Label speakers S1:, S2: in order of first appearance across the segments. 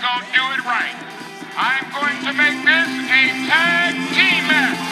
S1: Going to do it right. I'm going to make this a tag team match.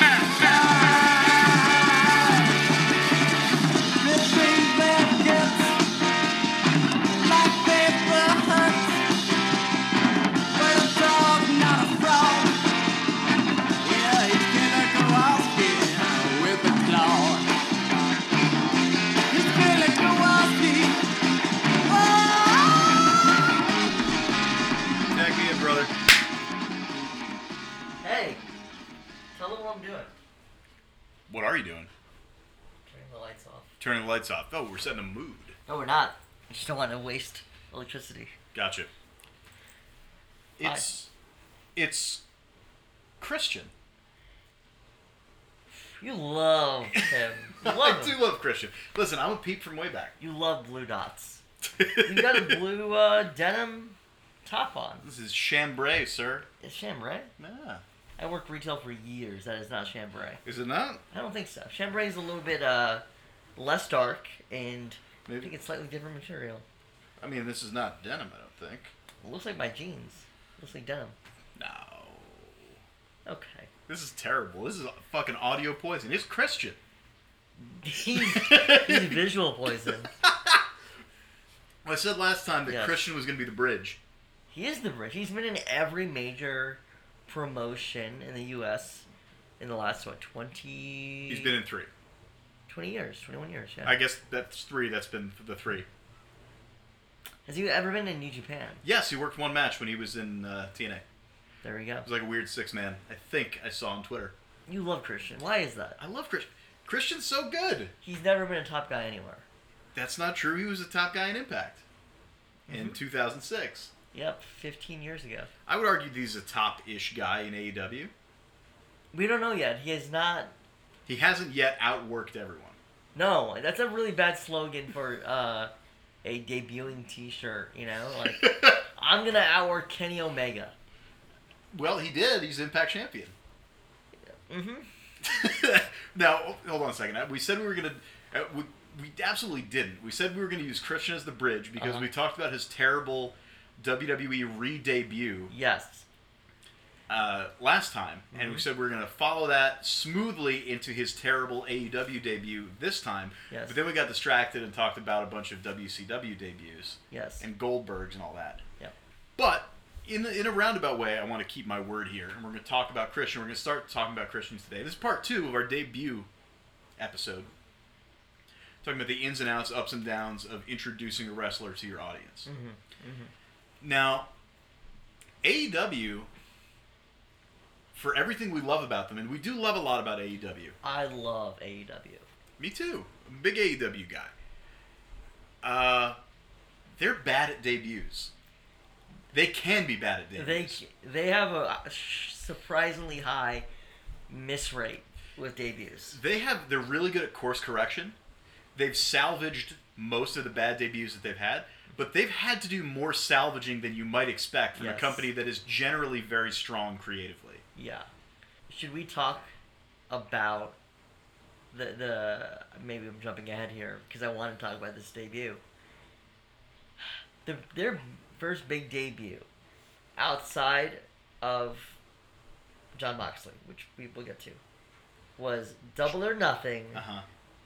S2: Turning the lights off.
S3: Oh, we're setting a mood.
S2: No, we're not. I just don't want to waste electricity.
S3: Gotcha. It's it's Christian.
S2: You love him. You
S3: I
S2: love
S3: do love Christian. Listen, I'm a peep from way back.
S2: You love blue dots. You got a blue uh, denim top on.
S3: This is chambray, sir.
S2: It's chambray.
S3: Nah.
S2: I worked retail for years. That is not chambray.
S3: Is it not?
S2: I don't think so. Chambray is a little bit uh, less dark, and I
S3: Maybe.
S2: think it's slightly different material.
S3: I mean, this is not denim, I don't think.
S2: It looks like my jeans. looks like denim.
S3: No.
S2: Okay.
S3: This is terrible. This is fucking audio poison. It's Christian.
S2: He's, he's visual poison.
S3: I said last time that
S2: Yes.
S3: Christian was going to be the bridge.
S2: He is the bridge. He's been in every major promotion in the U.S. in the last what 20,
S3: He's been in three.
S2: 20 years, twenty one years. Yeah.
S3: I guess that's three. That's been the three.
S2: Has he ever been in New Japan?
S3: Yes, he worked one match when he was in uh, TNA.
S2: There we go.
S3: It was like a weird six man. I think I saw on Twitter.
S2: You love Christian. Why is that?
S3: I love Christian. Christian's so good.
S2: He's never been a top guy anywhere.
S3: That's not true. He was a top guy in Impact in
S2: Mhm.
S3: 2006.
S2: Yep, 15 years ago.
S3: I would argue that he's a top-ish guy in AEW.
S2: We don't know yet. He has not.
S3: He hasn't yet outworked everyone.
S2: No, that's a really bad slogan for uh, a debuting T-shirt. You know, like I'm gonna outwork Kenny Omega.
S3: well, he did. He's Impact champion.
S2: Mm-hmm.
S3: now, hold on a second. We said we were gonna. Uh, we, we absolutely didn't. We said we were gonna use Christian as the bridge because
S2: Uh-huh.
S3: we talked about his terrible WWE re-debut
S2: Yes.
S3: Uh, last time, and we
S2: Mhm.
S3: said we are gonna follow that smoothly into his terrible AEW debut this time.
S2: Yes.
S3: But then we got distracted and talked about a bunch of WCW debuts
S2: Yes.
S3: and Goldbergs and all that.
S2: Yep.
S3: But in in a roundabout way, I want to keep my word here, and we're going to talk about Christian. We're going to start talking about Christians today. This is part two of our debut episode, talking about the ins and outs, ups and downs of introducing a wrestler to your audience.
S2: Mm-hmm.
S3: Now, AEW, for everything we love about them, and we do love a lot about AEW.
S2: I love AEW.
S3: Me too. I'm a big AEW guy. Uh, they're bad at debuts. They can be bad at debuts.
S2: they they have a surprisingly high miss rate with debuts.
S3: They have. They're really good at course correction. They've salvaged most of the bad debuts that they've had, but they've had to do more salvaging than you might expect from a company that is generally very strong creatively.
S2: Yeah. Should we talk about the the maybe I'm jumping ahead here because I want to talk about this debut. The, their first big debut outside of Jon Moxley, which we will get to, was Double or Nothing
S3: Uh huh.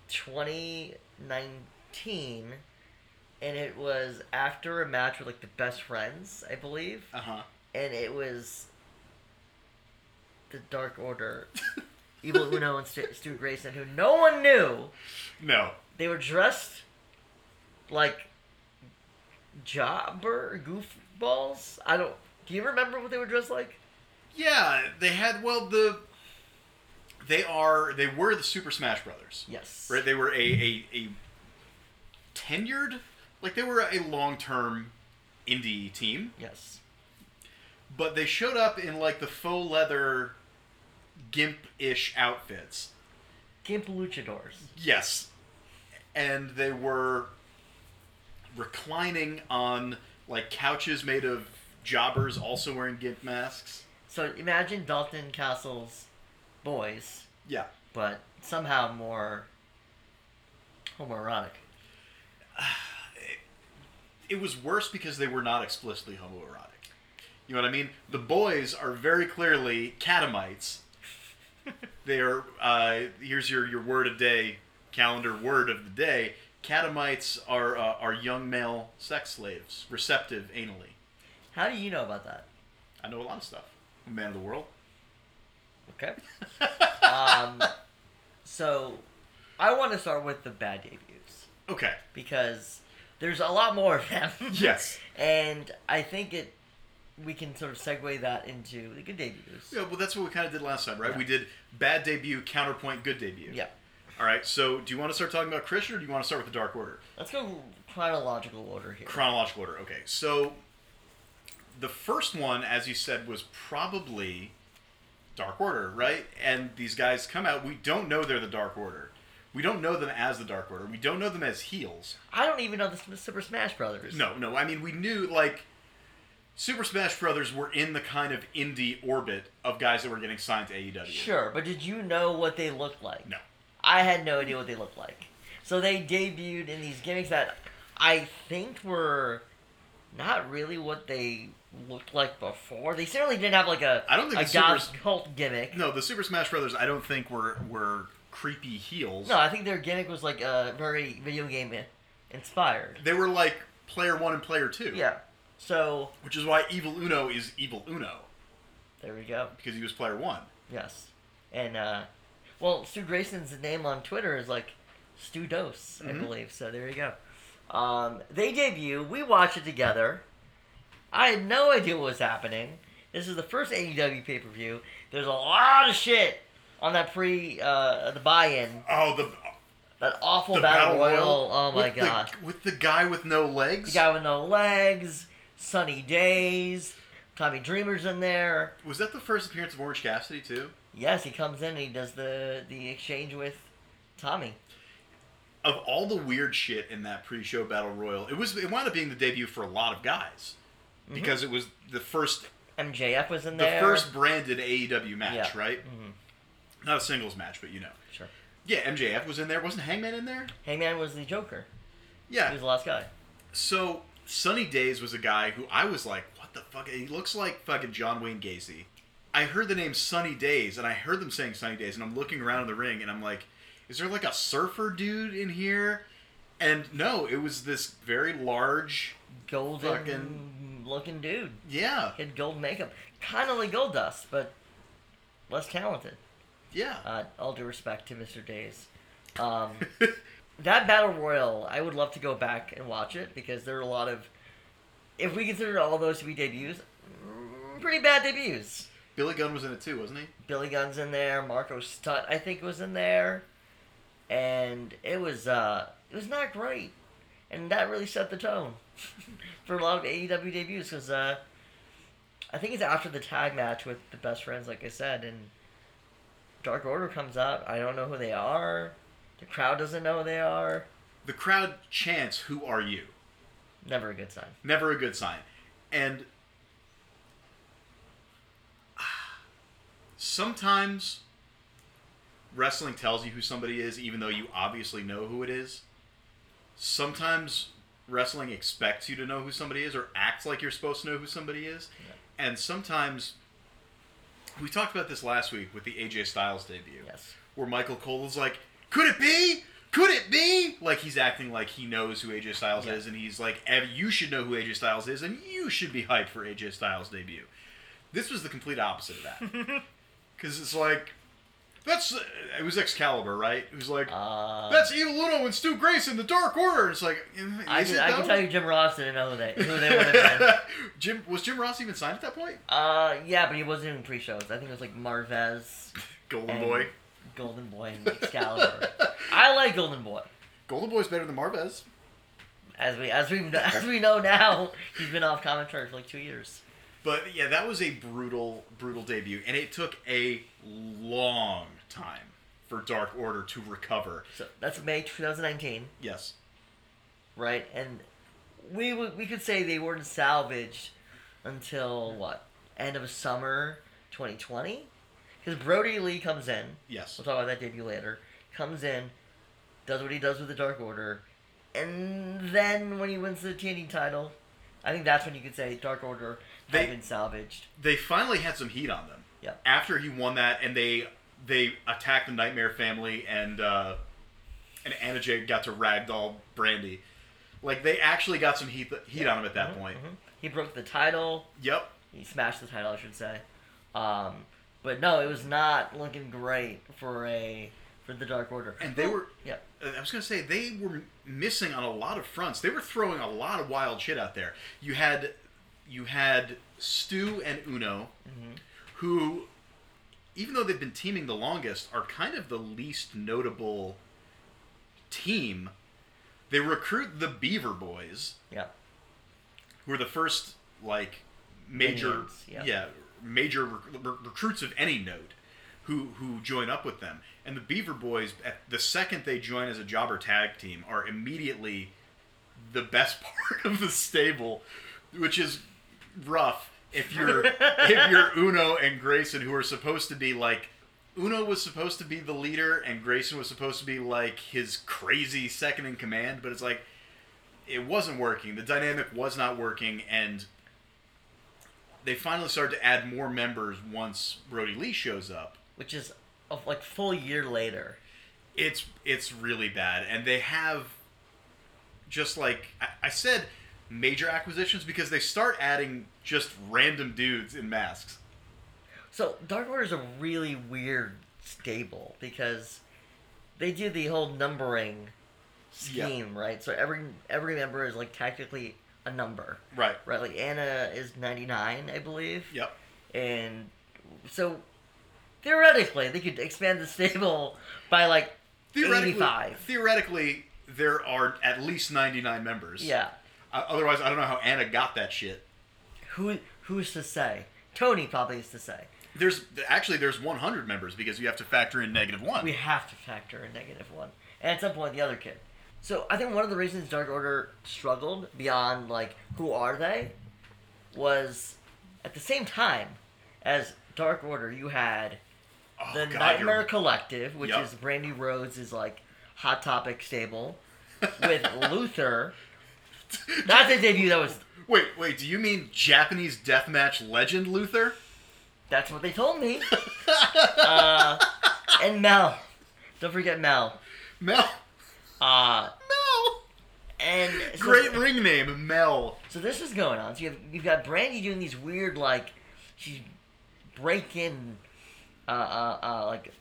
S2: 2019 and it was after a match with like the best friends, I believe
S3: Uh huh.
S2: and it was the Dark Order, Evil Uno and Stu, Stu Grayson, who no one knew.
S3: No.
S2: They were dressed like jobber goofballs. I don't. Do you remember what they were dressed like?
S3: Yeah, they had. Well, the. They are. They were the Super Smash Brothers.
S2: Yes.
S3: Right. They were a a, a tenured, like they were a long term indie team,
S2: Yes.
S3: but they showed up in like the faux leather, gimp ish outfits.
S2: Gimp luchadors.
S3: Yes, and they were reclining on like couches made of jobbers, also wearing gimp masks.
S2: So imagine Dalton Castle's boys,
S3: Yeah.
S2: but somehow more homoerotic.
S3: it was worse because they were not explicitly homoerotic. You know what I mean? The boys are very clearly catamites. They are. Uh, here's your your word of day calendar word of the day. Catamites are uh, are young male sex slaves, receptive anally.
S2: How do you know about that?
S3: I know a lot of stuff. I'm a man of the world.
S2: Okay. um, so, I want to start with the bad debuts
S3: Okay.
S2: because there's a lot more of them.
S3: Yes.
S2: and I think it we can sort of segue that into the good debuts.
S3: Yeah, well, that's what we kind of did last time, right?
S2: Yeah.
S3: We did bad debut, counterpoint, good debut.
S2: Yeah.
S3: All right. So, do you want to start talking about Christian, or do you want to start with the Dark Order?
S2: Let's go chronological order here.
S3: Chronological order. Okay. So, the first one, as you said, was probably Dark Order, right? And these guys come out. We don't know they're the Dark Order. We don't know them as the Dark Order. We don't know them as heels.
S2: I don't even know the Super Smash Brothers.
S3: No, no. I mean, we knew like Super Smash Brothers were in the kind of indie orbit of guys that were getting signed to AEW.
S2: Sure, but did you know what they looked like?
S3: No.
S2: I had no idea what they looked like. So they debuted in these gimmicks that I think were not really what they looked like before. They certainly didn't have like a
S3: I don't think
S2: a
S3: the
S2: god
S3: Super-
S2: cult gimmick.
S3: No, the Super Smash Brothers, I don't think were were creepy heels.
S2: No, I think their gimmick was like uh, very video game inspired.
S3: They were like player one and player two.
S2: Yeah. So
S3: Which is why Evil Uno is Evil Uno
S2: there we go.
S3: because he was player one.
S2: Yes. And uh well, Stu Grayson's name on Twitter is like Stu Dose, I
S3: Mhm.
S2: believe. So there you go. Um, they debut. We watch it together. I had no idea what was happening. This is the first AEW pay per view. There's a lot of shit on that pre uh, the buy-in.
S3: Oh, the
S2: That awful
S3: the
S2: battle, royal. Oh my
S3: with the-
S2: god.
S3: with the guy with no legs.
S2: The guy with no legs. Sunny days. Tommy Dreamer's in there.
S3: was that the first appearance of Orange Cassidy too?
S2: Yes, he comes in and he does the the exchange with Tommy.
S3: Of all the weird shit in that pre-show battle royal, it was it wound up being the debut for a lot of guys
S2: Mm-hmm.
S3: because it was the first
S2: MJF was in there.
S3: the first branded AEW match,
S2: Yeah.
S3: right?
S2: Mhm.
S3: Not a singles match, but you know.
S2: Sure.
S3: Yeah, MJF was in there. Wasn't Hangman in there?
S2: Hangman was the Joker.
S3: Yeah.
S2: He was the last guy.
S3: So Sunny Days was a guy who I was like, what the fuck? He looks like fucking John Wayne Gacy. I heard the name Sunny Days, and I heard them saying Sunny Days, and I'm looking around in the ring, and I'm like, is there like a surfer dude in here? And no, it was this very large,
S2: Golden
S3: Fucking-
S2: looking dude.
S3: yeah,
S2: He had gold makeup. Kind of like Goldust, but less talented.
S3: yeah.
S2: Uh, all due respect to Mr. Days. Um, that Battle Royal, I would love to go back and watch it because there are a lot of. If we consider all those to be debuts, mm, pretty bad debuts.
S3: Billy Gunn was in it too, wasn't he?
S2: Billy Gunn's in there. Marko Stunt, I think, was in there, and it was uh, it was not great, and that really set the tone for a lot of AEW debuts because uh, I think it's after the tag match with the best friends, like I said, and Dark Order comes out. I don't know who they are. The crowd doesn't know who they are.
S3: The crowd chants, "Who are you?"
S2: Never a good sign.
S3: Never a good sign. And sometimes wrestling tells you who somebody is, even though you obviously know who it is. Sometimes wrestling expects you to know who somebody is or acts like you're supposed to know who somebody is. Yeah. And sometimes, we talked about this last week with the AJ Styles debut
S2: Yes.
S3: where Michael Cole is like, "Could it be? Could it be?" Like he's acting like he knows who AJ Styles
S2: Yeah.
S3: is, and he's like, "Ev, "You should know who AJ Styles is, and you should be hyped for AJ Styles' debut." This was the complete opposite of that, because it's like, that's it was Excalibur, right? It was like,
S2: Uh,
S3: "That's Evil Uno and Stu Grayson, the Dark Order." It's like,
S2: I can,
S3: it
S2: I can tell you Jim Ross didn't know who they, who they would have been.
S3: Jim was Jim Ross even signed at that point?
S2: Uh, yeah, but he wasn't in pre-shows. I think it was like Marvez,
S3: Golden Boy.
S2: Golden Boy, and Excalibur. I like Golden Boy.
S3: Golden Boy's better than Marvez.
S2: As we as we as we know now, he's been off commentary for like two years.
S3: But yeah, that was a brutal, brutal debut, and it took a long time for Dark Order to recover.
S2: So that's May 2019,
S3: Yes,
S2: right? And we would we could say they weren't salvaged until what end of summer 2020, because Brodie Lee comes in.
S3: yes,
S2: We'll talk about that debut later. Comes in, does what he does with the Dark Order, and then when he wins the TNT title, I think that's when you could say Dark Order
S3: They-
S2: had been salvaged.
S3: They finally had some heat on them.
S2: Yep.
S3: After he won that, and they they attacked the Nightmare family, and uh, and Anna Jay got to ragdoll Brandi. Like they actually got some heat heat on him at that point.
S2: Mhm. He broke the title.
S3: Yep.
S2: He smashed the title, I should say. Um, but no, it was not looking great for a for the Dark Order.
S3: And they were
S2: Yeah.
S3: I was gonna say they were missing on a lot of fronts. They were throwing a lot of wild shit out there. You had, you had Stu and Uno,
S2: Mhm.
S3: who, even though they've been teaming the longest, are kind of the least notable team. They recruit the Beaver Boys,
S2: Yeah.
S3: who are the first like major,
S2: Minions, yeah.
S3: yeah, major rec- re- recruits of any note who who join up with them. And the Beaver Boys, at the second they join as a jobber tag team, are immediately the best part of the stable, which is rough. If you're if you're Uno and Grayson, who are supposed to be like. Uno was supposed to be the leader, and Grayson was supposed to be like his crazy second in command, but it's like it wasn't working. The dynamic was not working, and they finally started to add more members once Brodie Lee shows up.
S2: Which is a like full year later.
S3: It's it's really bad, and they have just like I, I said, major acquisitions because they start adding just random dudes in masks.
S2: So Dark Order is a really weird stable because they do the whole numbering
S3: Yeah.
S2: scheme, right? So every every member is like technically a number,
S3: Right.
S2: right? Like Anna is ninety nine, I believe.
S3: Yep.
S2: And so theoretically, they could expand the stable by like
S3: Theoretically,
S2: eighty five.
S3: theoretically, there are at least ninety nine members.
S2: Yeah.
S3: Uh, otherwise, I don't know how Anna got that shit.
S2: Who who's to say? Tony probably is to say.
S3: There's actually there's 100 members because you have to factor in negative one.
S2: We have to factor in negative one, and at some point the other kid. So I think one of the reasons Dark Order struggled beyond like who are they, was at the same time as Dark Order you had
S3: Oh,
S2: the
S3: God,
S2: Nightmare
S3: you're-
S2: Collective, which
S3: Yup.
S2: is Brandi Rhodes is like hot topic stable, with Luther. Not the debut. That was
S3: Wait, wait. Do you mean Japanese deathmatch legend Luther?
S2: that's what they told me. uh, and Mel. Don't forget Mel.
S3: Mel.
S2: Uh,
S3: Mel.
S2: and so-
S3: Great ring name, Mel.
S2: So this is going on. So you have, you've got Brandi doing these weird like she's breaking uh uh uh like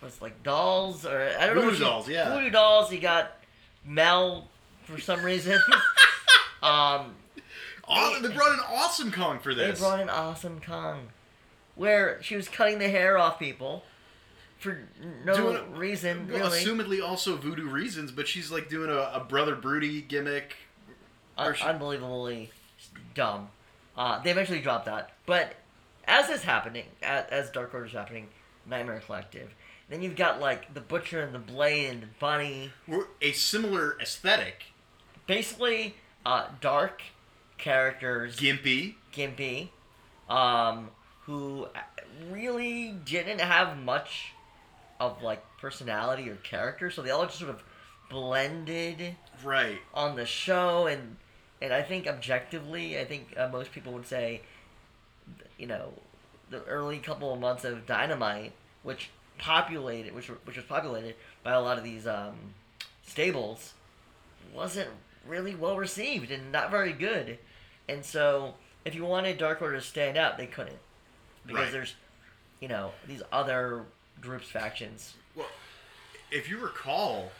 S2: what's it, like dolls or I don't know
S3: Voodoo dolls, yeah.
S2: voodoo dolls. You got Mel for some reason. um,
S3: Oh, they brought in Awesome Kong for this.
S2: they brought in Awesome Kong, where she was cutting the hair off people for no
S3: Doing-
S2: reason
S3: Well,
S2: really.
S3: assumedly also voodoo reasons, but she's like doing a, a brother Broody gimmick.
S2: Un-
S3: she-
S2: unbelievably dumb. Uh, they eventually dropped that, but as is happening, as, as Dark Order's happening, Nightmare Collective. Then you've got like the Butcher and the Blade and the Bunny.
S3: We're a similar aesthetic.
S2: Basically, uh, dark characters,
S3: Gimpy.
S2: Gimpy, um, who really didn't have much of like personality or character, so they all just sort of blended
S3: Right.
S2: on the show and and I think objectively I think uh, most people would say you know the early couple of months of Dynamite which populated which which was populated by a lot of these um, stables wasn't really well received and not very good and so if you wanted Dark Order to stand out they couldn't because
S3: Right.
S2: there's you know these other groups factions
S3: Well, if you recall,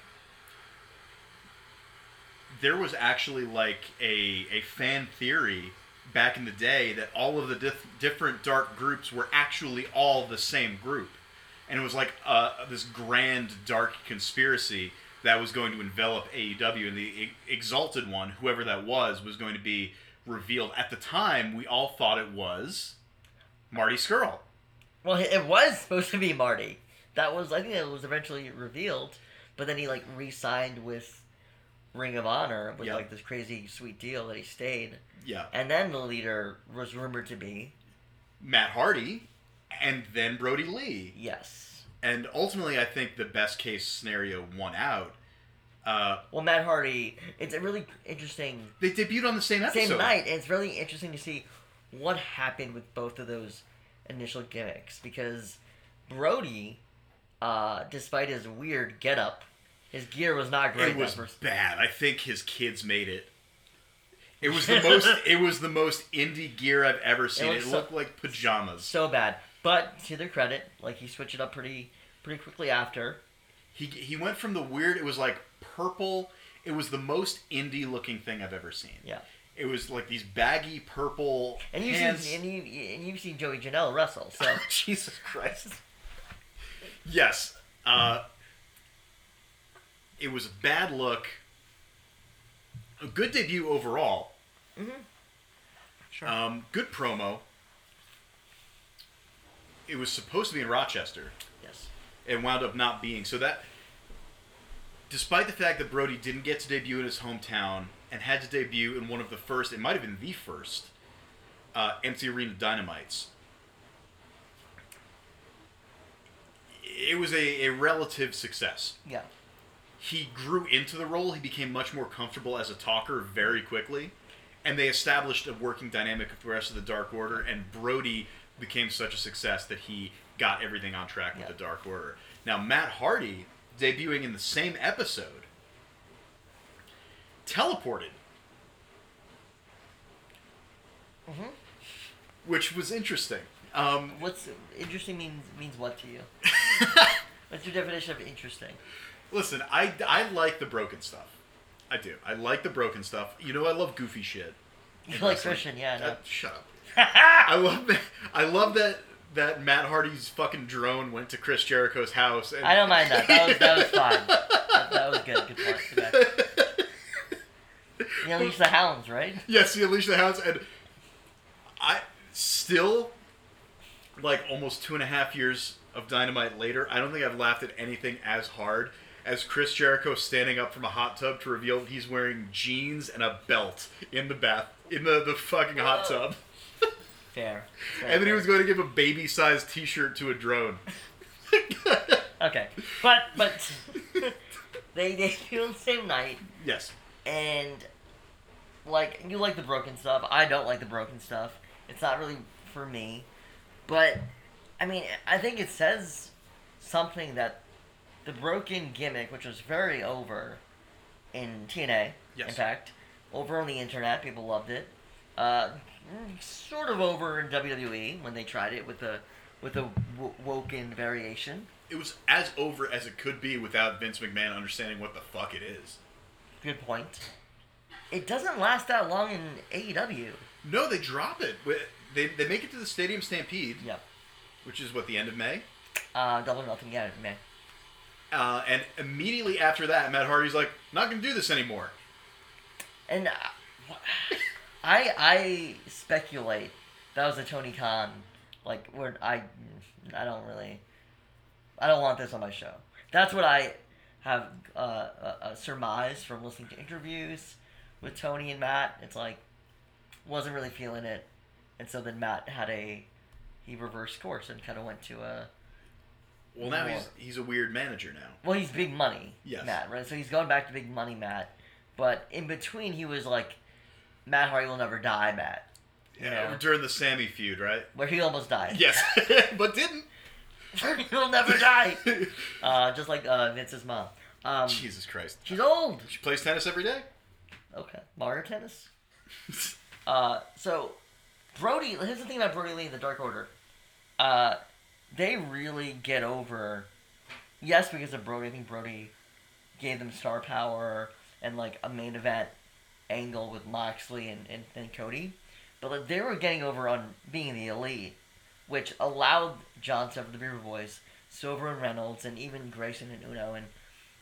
S3: there was actually like a a fan theory back in the day that all of the dif- different dark groups were actually all the same group, and it was like uh, this grand dark conspiracy that was going to envelop AEW, and the e- exalted one, whoever that was, was going to be revealed. At the time, we all thought it was Marty Scurll.
S2: Well, it was supposed to be Marty. That was, I think, it was eventually revealed, but then he like re-signed with Ring of Honor with
S3: Yep.
S2: like this crazy sweet deal that he stayed,
S3: Yeah,
S2: and then the leader was rumored to be
S3: Matt Hardy, and then Brodie Lee.
S2: yes,
S3: And ultimately, I think the best case scenario won out. Uh,
S2: Well, Matt Hardy, it's a really interesting
S3: they debuted on the same episode.
S2: same night. And it's really interesting to see what happened with both of those initial gimmicks because Brodie, uh, despite his weird getup, his gear was not great.
S3: It was
S2: first.
S3: bad. I think his kids made it. It was the most. it was the most indie gear I've ever seen. It,
S2: looked so-
S3: looked like pajamas.
S2: so bad. But to their credit, like he switched it up pretty pretty quickly after.
S3: He he went from the weird. It was like purple. It was the most indie looking thing I've ever seen.
S2: Yeah.
S3: It was like these baggy purple
S2: And you've
S3: pants.
S2: seen and you and you've seen Joey Janela Russell. so
S3: Jesus Christ. Yes. Uh, it was a bad look. A good debut overall. Hmm.
S2: sure.
S3: Um, good promo. It was supposed to be in Rochester.
S2: yes.
S3: It wound up not being. So that, despite the fact that Brodie didn't get to debut in his hometown and had to debut in one of the first, it might have been the first, uh, empty arena dynamites. It was a, a relative success.
S2: Yeah.
S3: He grew into the role. He became much more comfortable as a talker very quickly. And they established a working dynamic with the rest of the Dark Order. And Brodie became such a success that he got everything on track with
S2: Yeah.
S3: the Dark Order. Now, Matt Hardy, debuting in the same episode, teleported.
S2: Mhm.
S3: Which was interesting. Um,
S2: What's interesting means means what to you? What's your definition of interesting?
S3: Listen, I, I like the broken stuff. I do. I like the broken stuff. You know, I love goofy shit.
S2: You like. Christian, yeah, I know.
S3: Uh, shut up. I love that. I love that. That Matt Hardy's fucking drone went to Chris Jericho's house. And
S2: I don't mind that. That was that was fine. That, that was good. Good point. Okay. You unleash the hounds, right?
S3: yes, he unleashed the hounds, and I still, like almost two and a half years of Dynamite later, I don't think I've laughed at anything as hard as Chris Jericho standing up from a hot tub to reveal that he's wearing jeans and a belt in the bath in the, the fucking hot tub.
S2: Fair. Fair,
S3: And then he was going to give a baby sized t shirt to a drone.
S2: Okay, but but they they feel the same night,
S3: yes.
S2: And like you like the broken stuff. I don't like the broken stuff. It's not really for me. But I mean, I think it says something that the broken gimmick, which was very over in TNA,
S3: Yes.
S2: in fact, over on the internet, people loved it. Uh, sort of over in WWE when they tried it with a with a w- woken variation.
S3: It was as over as it could be without Vince McMahon understanding what the fuck it is.
S2: Good point. It doesn't last that long in AEW.
S3: No, they drop it. They, they make it to the Stadium Stampede,
S2: Yep.
S3: which is what the end of May.
S2: Uh, double or nothing. Yeah, man.
S3: Uh, and immediately after that, Matt Hardy's like, "Not gonna do this anymore."
S2: And uh, I I speculate that was a Tony Khan like where I I don't really I don't want this on my show. That's what I have uh, uh, uh, surmised from listening to interviews with Tony and Matt. It's like wasn't really feeling it, and so then Matt had a he reversed course and kind of went to a
S3: Well, now
S2: More.
S3: he's he's a weird manager now.
S2: Well, he's big money,
S3: Yes.
S2: Matt, right? So he's going back to big money, Matt. But in between, he was like, Matt Hardy will never die, Matt. You
S3: Yeah,
S2: know,
S3: during the Sammy feud, right?
S2: where he almost died.
S3: Yes, but didn't.
S2: He'll never die. Uh, just like uh, Vince's mom. Um,
S3: Jesus Christ.
S2: she's old.
S3: She plays tennis every day.
S2: Okay. Mario Tennis. Uh, so, Brodie, here's the thing about Brodie Lee and the Dark Order. Uh, they really get over, yes, because of Brodie. I think Brodie gave them star power and like a main event angle with Moxley and, and, and Cody. But like, they were getting over on being the elite, which allowed John Silver, the Beaver Boys, Silver and Reynolds, and even Grayson and Uno and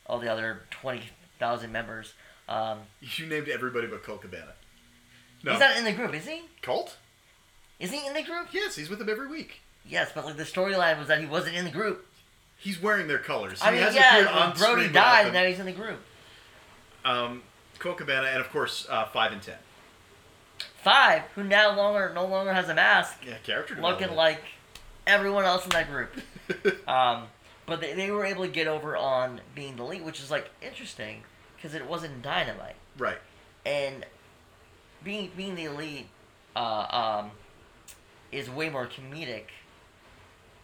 S2: all the other 20,000 members. Um,
S3: You named everybody but Colt Cabana. No.
S2: He's not in the group, is he?
S3: Colt?
S2: Is he in the group?
S3: Yes, he's with them every week.
S2: Yes, but like the storyline was that he wasn't in the group.
S3: He's wearing their colors.
S2: I
S3: he
S2: mean,
S3: hasn't appeared
S2: yeah,
S3: on
S2: when
S3: Brodie
S2: died, now he's in the group.
S3: Um, Colt Cabana, and of course, uh, five and ten.
S2: Five, who now longer no longer has a mask,
S3: Yeah, character
S2: looking like everyone else in that group. um, but they, they were able to get over on being the elite, which is like interesting because it wasn't dynamite.
S3: Right.
S2: and being being the elite uh, um, is way more comedic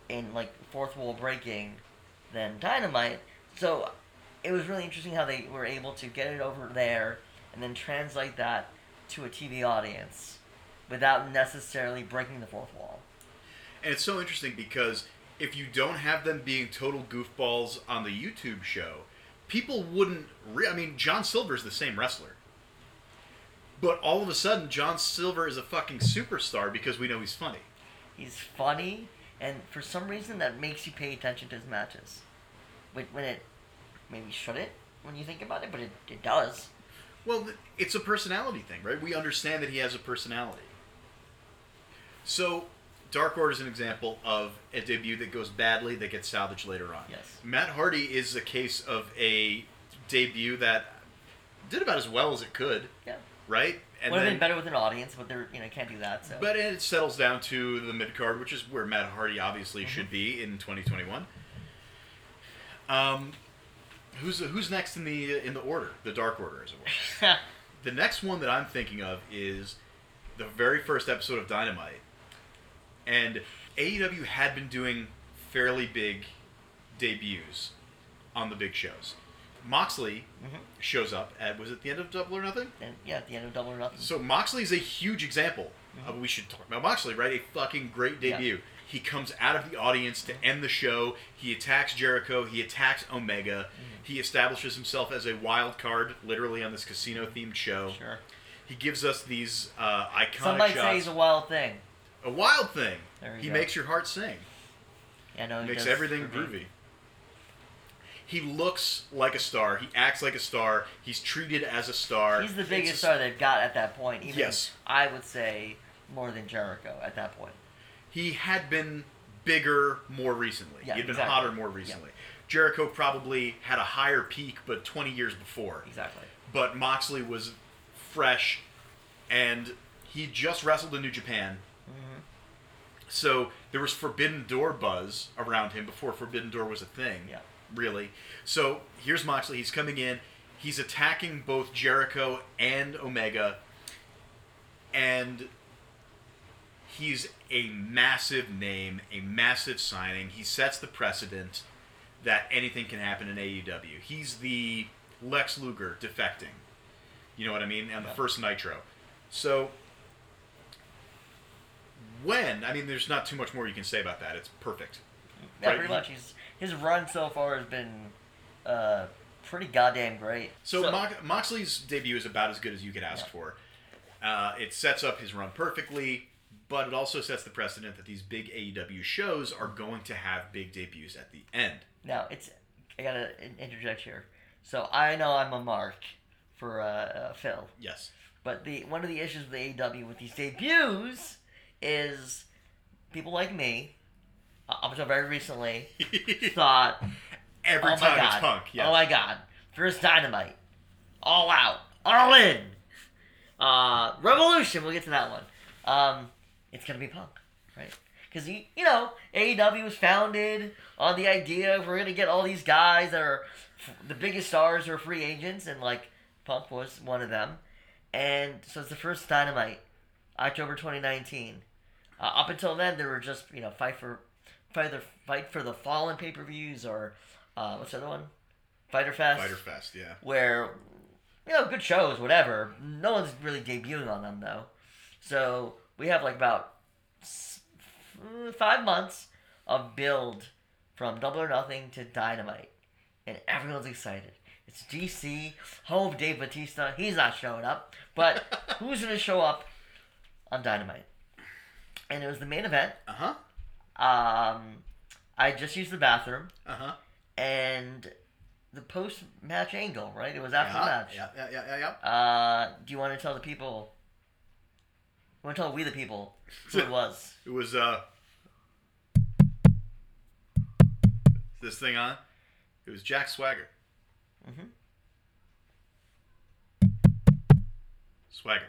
S2: in like fourth wall breaking than dynamite so it was really interesting how they were able to get it over there and then translate that to a tv audience without necessarily breaking the fourth wall
S3: And it's so interesting because if you don't have them being total goofballs on the YouTube show, people wouldn't. Re- I mean, John Silver is the same wrestler. But all of a sudden, John Silver is a fucking superstar because we know he's funny.
S2: he's funny and for some reason that makes you pay attention to his matches when, when it maybe shouldn't when you think about it but it, it does
S3: Well, it's a personality thing, right? We understand that he has a personality. So, Dark Order is an example of a debut that goes badly that gets salvaged later on.
S2: Yes.
S3: Matt Hardy is a case of a debut that did about as well as it could,
S2: yeah
S3: right? And
S2: Would have been better with an audience, but they're you know can't do that. So
S3: but it settles down to the mid card, which is where Matt Hardy obviously
S2: Mm-hmm.
S3: should be in 2021. Um, who's who's next in the in the order, the Dark Order, as it were? The next one that I'm thinking of is the very first episode of Dynamite. And AEW had been doing fairly big debuts on the big shows. Moxley
S2: Mhm.
S3: shows up at was it the end of Double or Nothing?
S2: and yeah, at the end of Double or Nothing.
S3: So Moxley is a huge example. of we should talk about Moxley, right? A fucking great
S2: Mm-hmm. Yeah.
S3: He comes out of the audience to end the show. He attacks Jericho. He attacks Omega.
S2: Mm-hmm.
S3: He establishes himself as a wild card, literally on this casino-themed show.
S2: sure.
S3: He gives us these uh, iconic
S2: Some might
S3: shots.
S2: say he's a wild thing.
S3: a wild thing. He
S2: go.
S3: makes your heart sing.
S2: Yeah, no, he
S3: makes everything groovy. He looks like a star. He acts like a star. He's treated as a star.
S2: He's the biggest
S3: a-
S2: star they've got at that point. Even,
S3: Yes.
S2: I would say more than Jericho at that point.
S3: He had been bigger more recently.
S2: Yeah,
S3: he had been
S2: exactly.
S3: hotter more
S2: Yeah.
S3: recently. Jericho probably had a higher peak, but 20 years before.
S2: Exactly.
S3: But Moxley was fresh, and he just wrestled in New Japan.
S2: Mhm.
S3: So there was Forbidden Door buzz around him before Forbidden Door was a thing.
S2: Yeah.
S3: Really. So here's Moxley. He's coming in. He's attacking both Jericho and Omega. And he's a massive name, a massive signing. He sets the precedent that anything can happen in AEW. He's the Lex Luger defecting. You know what I mean? And the first Nitro. So when I mean, there's not too much more you can say about that. It's perfect.
S2: Yeah,
S3: Right,
S2: pretty much. He's his run so far has been uh, pretty goddamn great.
S3: So, Mo- Moxley's debut is about as good as you could ask
S2: Yeah.
S3: for. Uh, it sets up his run perfectly, but it also sets the precedent that these big AEW shows are going to have big debuts at the end.
S2: Now it's I gotta interject here. So I know I'm a mark for uh, uh, Phil,
S3: Yes.
S2: but the one of the issues with AEW with these debuts is people like me, uh, up until very recently, thought,
S3: Every
S2: oh my
S3: time
S2: god,
S3: it's Punk. Yes.
S2: oh my god, first Dynamite, all out, all in, uh, Revolution. We'll get to that one. Um, it's gonna be Punk, right? Because you you know AEW was founded on the idea of we're gonna get all these guys that are f- the biggest stars or free agents, and like Punk was one of them, and so it's the first Dynamite, October 2019. Uh, up until then, there were just you know fight for fight the fight for the fallen pay per views or uh, what's the other one, Fyter Fest,
S3: Fyter Fest, yeah.
S2: where you know good shows, whatever. No one's really debuting on them though, so we have like about five months of build from Double or Nothing to Dynamite, and everyone's excited. It's DC. home of Dave Batista. He's not showing up, but who's gonna show up on Dynamite? And it was the main event.
S3: Uh huh.
S2: Um, I just used the bathroom
S3: Uh huh.
S2: and the post match angle, right? It was after
S3: yeah,
S2: the match.
S3: Yeah, yeah, yeah, yeah, yeah.
S2: Uh, do you want to tell the people? Want to tell we the people who it was?
S3: It was uh. This thing on? It was Jack Swagger.
S2: Mhm.
S3: Swagger.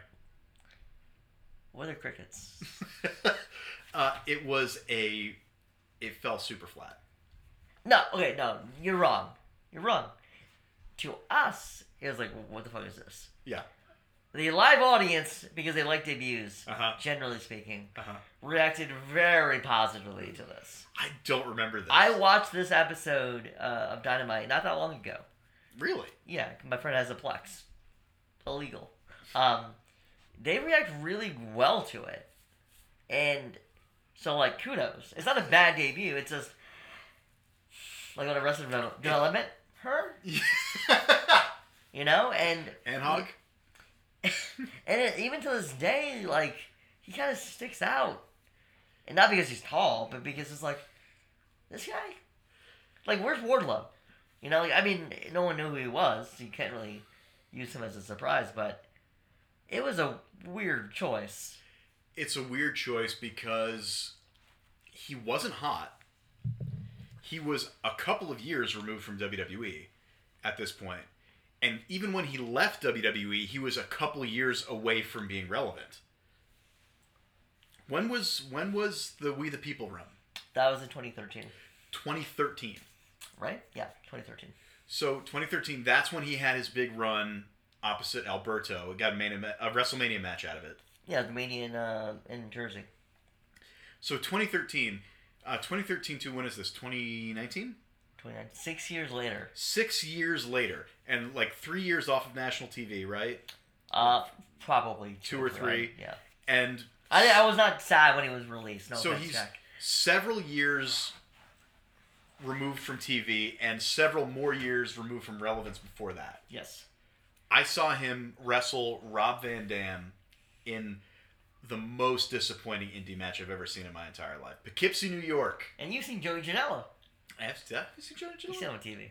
S2: What are crickets?
S3: uh, it was a. It fell super flat.
S2: No, okay, no, you're wrong. You're wrong. To us, It was like, what the fuck is this?
S3: Yeah.
S2: The live audience, because they like debuts,
S3: Uh-huh.
S2: generally speaking,
S3: Uh huh.
S2: reacted very positively to this.
S3: I don't remember this.
S2: I watched this episode uh, of Dynamite not that long ago.
S3: really.
S2: Yeah, my friend has a Plex. Illegal. Um, they react really well to it. And so, like, kudos. It's not a bad debut. It's just, like, on Arrested Develop- Development, her, you know? And
S3: and Hog.
S2: and even to this day, like, he kind of sticks out. And not because he's tall, but because it's like, this guy? Like, where's Wardlow? You know, like, I mean, no one knew who he was. So you can't really use him as a surprise, but it was a weird choice.
S3: It's a weird choice because he wasn't hot. He was a couple of years removed from WWE at this point. And even when he left WWE, he was a couple years away from being relevant. When was when was the We the People run?
S2: That was in 2013,
S3: 2013.
S2: right? Yeah, 2013.
S3: So 2013, that's when he had his big run opposite Alberto. It got a, Mania, a WrestleMania match out of it.
S2: Yeah, the Mania in, uh, in Jersey.
S3: So 2013, uh, 2013 to when is this? 2019.
S2: 29. Six years later.
S3: Six years later, and like three years off of national TV, right?
S2: Uh, probably
S3: Two or
S2: right?
S3: three.
S2: Yeah.
S3: And
S2: I, I was not sad when he was released. No
S3: so he's
S2: Jack.
S3: several years removed from TV, and several more years removed from relevance before that.
S2: Yes.
S3: I saw him wrestle Rob Van Dam in the most disappointing indie match I've ever seen in my entire life. Poughkeepsie, New York.
S2: And you've seen Joey Janela.
S3: I have you seen Johnny
S2: You've him on TV.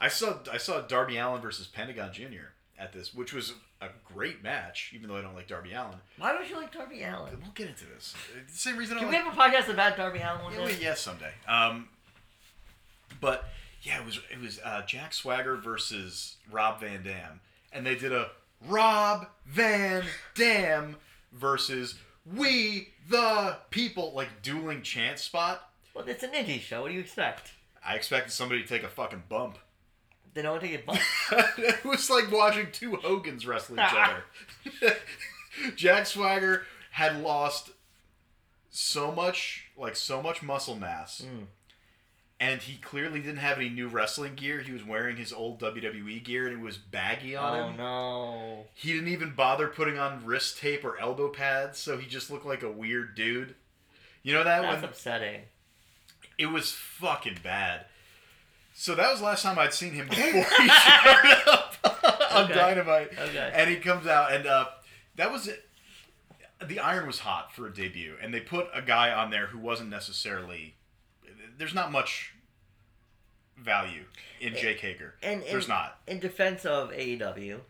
S3: I saw I saw Darby Allin versus Pentagon Jr. at this, which was a great match, even though I don't like Darby Allin.
S2: Why don't you like Darby Allin?
S3: We'll get into this. It's the same reason I
S2: Can we
S3: like.
S2: have a podcast about Darby Allin one
S3: Yeah,
S2: day?
S3: yeah, someday. Um, but yeah, it was it was uh, Jack Swagger versus Rob Van Dam, and they did a Rob Van Dam versus We the People like dueling chant spot.
S2: Well, it's an indie show. What do you expect?
S3: I expected somebody to take a fucking bump.
S2: They don't take a bump.
S3: it was like watching two Hogans wrestle each other. Jack Swagger had lost so much, like so much muscle mass,
S2: Mm.
S3: and he clearly didn't have any new wrestling gear. He was wearing his old WWE gear, and it was baggy on
S2: oh
S3: him.
S2: Oh no.
S3: He didn't even bother putting on wrist tape or elbow pads, so he just looked like a weird dude. You know that
S2: That's upsetting.
S3: It was fucking bad. So that was the last time I'd seen him before he showed up on
S2: Okay.
S3: Dynamite.
S2: Okay.
S3: And he comes out, and uh, that was it. The Iron was hot for a debut, and they put a guy on there who wasn't necessarily. There's not much value in Jake Hager.
S2: And, and
S3: There's not.
S2: In defense of AEW,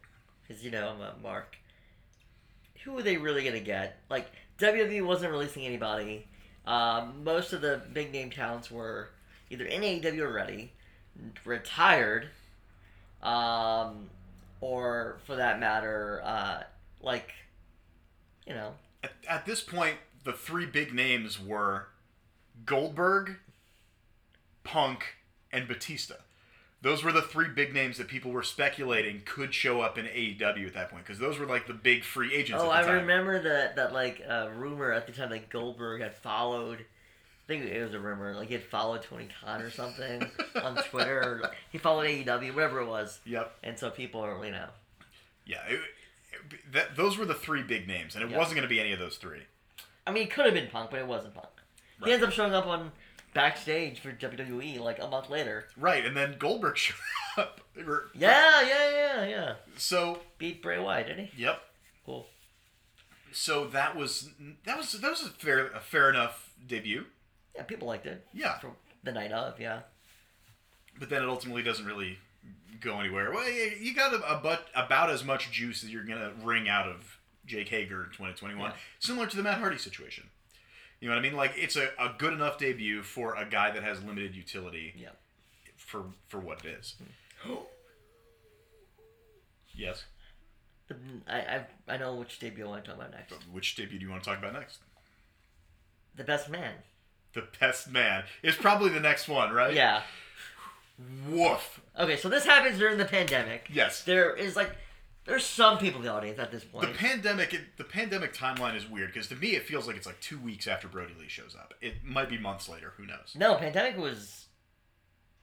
S2: because you know I'm a Mark. Who are they really gonna get? Like WWE wasn't releasing anybody. Um, most of the big name talents were either in AEW already, retired, um, or for that matter, uh, like, you know,
S3: At, at this point, the three big names were Goldberg, Punk, and Batista. Those were the three big names that people were speculating could show up in AEW at that point because those were like the big free agents.
S2: Oh,
S3: at
S2: I
S3: time.
S2: remember that that like uh, rumor at the time that Goldberg had followed. I think it was a rumor, like he had followed Tony Khan or something on Twitter. Or he followed AEW, whatever it was,
S3: Yep.
S2: and so people are, you know,
S3: Yeah. it- it- that, those were the three big names, and it
S2: Yeah.
S3: wasn't going to be any of those three.
S2: I mean, it could have been Punk, but it wasn't Punk.
S3: Right.
S2: He ends up showing up on backstage for WWE like a month later.
S3: Right, and then Goldberg showed up. Or-
S2: Yeah, yeah, yeah, yeah.
S3: So,
S2: Beat Bray Wyatt, didn't he?
S3: yep.
S2: Cool.
S3: So that was that was that was a fair a fair enough debut.
S2: Yeah, people liked it.
S3: Yeah.
S2: from the night of, yeah.
S3: but then it ultimately doesn't really go anywhere. Well, you you got a, a but about as much juice as you're gonna wring out of Jake Hager in 2021,
S2: Yeah.
S3: similar to the Matt Hardy situation. You know what I mean? Like it's a, a good enough debut for a guy that has limited utility
S2: Yeah.
S3: for for what it is. Yes.
S2: I, I I know which debut I want to talk about next.
S3: Which debut do you want to talk about next?
S2: The Best Man.
S3: The Best Man is probably the next one, right?
S2: Yeah.
S3: Woof.
S2: Okay, so this happens during the pandemic.
S3: Yes.
S2: There is like, there's some people in the audience at this point.
S3: The pandemic, it, the pandemic timeline is weird because to me it feels like it's like two weeks after Brodie Lee shows up. It might be months later. Who knows?
S2: no, pandemic was.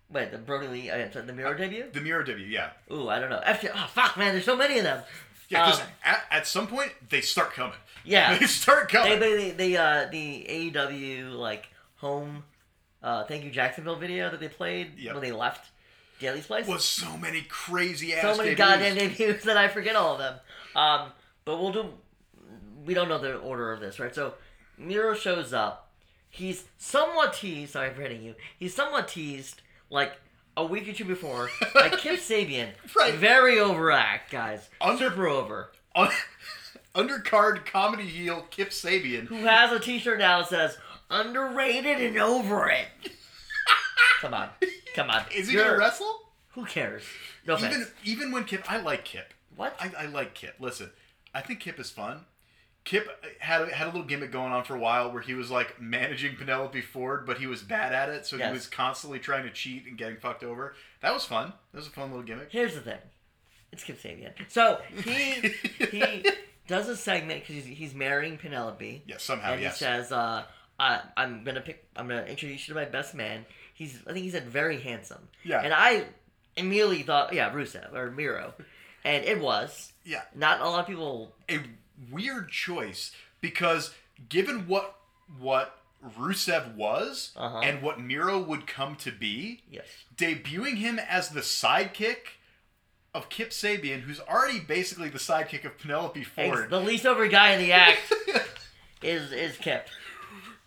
S2: Wait, the Brodie Lee, uh, the Mirror debut?
S3: The Mirror debut, yeah,
S2: Ooh, I don't know. After, oh fuck, man, there's so many of them.
S3: yeah. Because
S2: Um,
S3: at, at some point they start coming.
S2: Yeah.
S3: they start coming.
S2: they, they, they, uh, the AEW like home, uh, thank you Jacksonville video that they played
S3: Yep.
S2: when they left Daily's place.
S3: was so many crazy ass.
S2: so many
S3: debuts.
S2: goddamn debuts that I forget all of them. Um, but we'll do. We don't know the order of this, right? So Miro shows up. He's somewhat teased. Sorry for hitting you. He's somewhat teased like a week or two before by Kip Sabian.
S3: Right.
S2: Very overact, guys.
S3: Under-
S2: Super over.
S3: Un- undercard comedy heel Kip Sabian.
S2: Who has a T-shirt now that says "underrated and over it." Come on, come on.
S3: Is he gonna wrestle?
S2: Who cares? No offense.
S3: Even even when Kip, I like Kip.
S2: what?
S3: I, I like Kip. Listen, I think Kip is fun. Kip had had a little gimmick going on for a while where he was like managing Penelope Ford, but he was bad at it, so
S2: Yes.
S3: he was constantly trying to cheat and getting fucked over. That was fun. That was a fun little gimmick.
S2: Here's the thing. It's Kip Sabian. So he he does a segment because he's, he's marrying Penelope,
S3: Yeah, somehow
S2: and
S3: yes.
S2: he says, uh, I, "I'm gonna pick. I'm gonna introduce you to my best man. He's. I think he said very handsome.
S3: Yeah.
S2: And I immediately thought, yeah, Rusev or Miro, and it was.
S3: yeah,
S2: Not a lot of people.
S3: a weird choice because given what what Rusev was
S2: Uh-huh.
S3: and what Miro would come to be,
S2: Yes.
S3: debuting him as the sidekick of Kip Sabian, who's already basically the sidekick of Penelope Ford.
S2: the least over guy in the act is is Kip.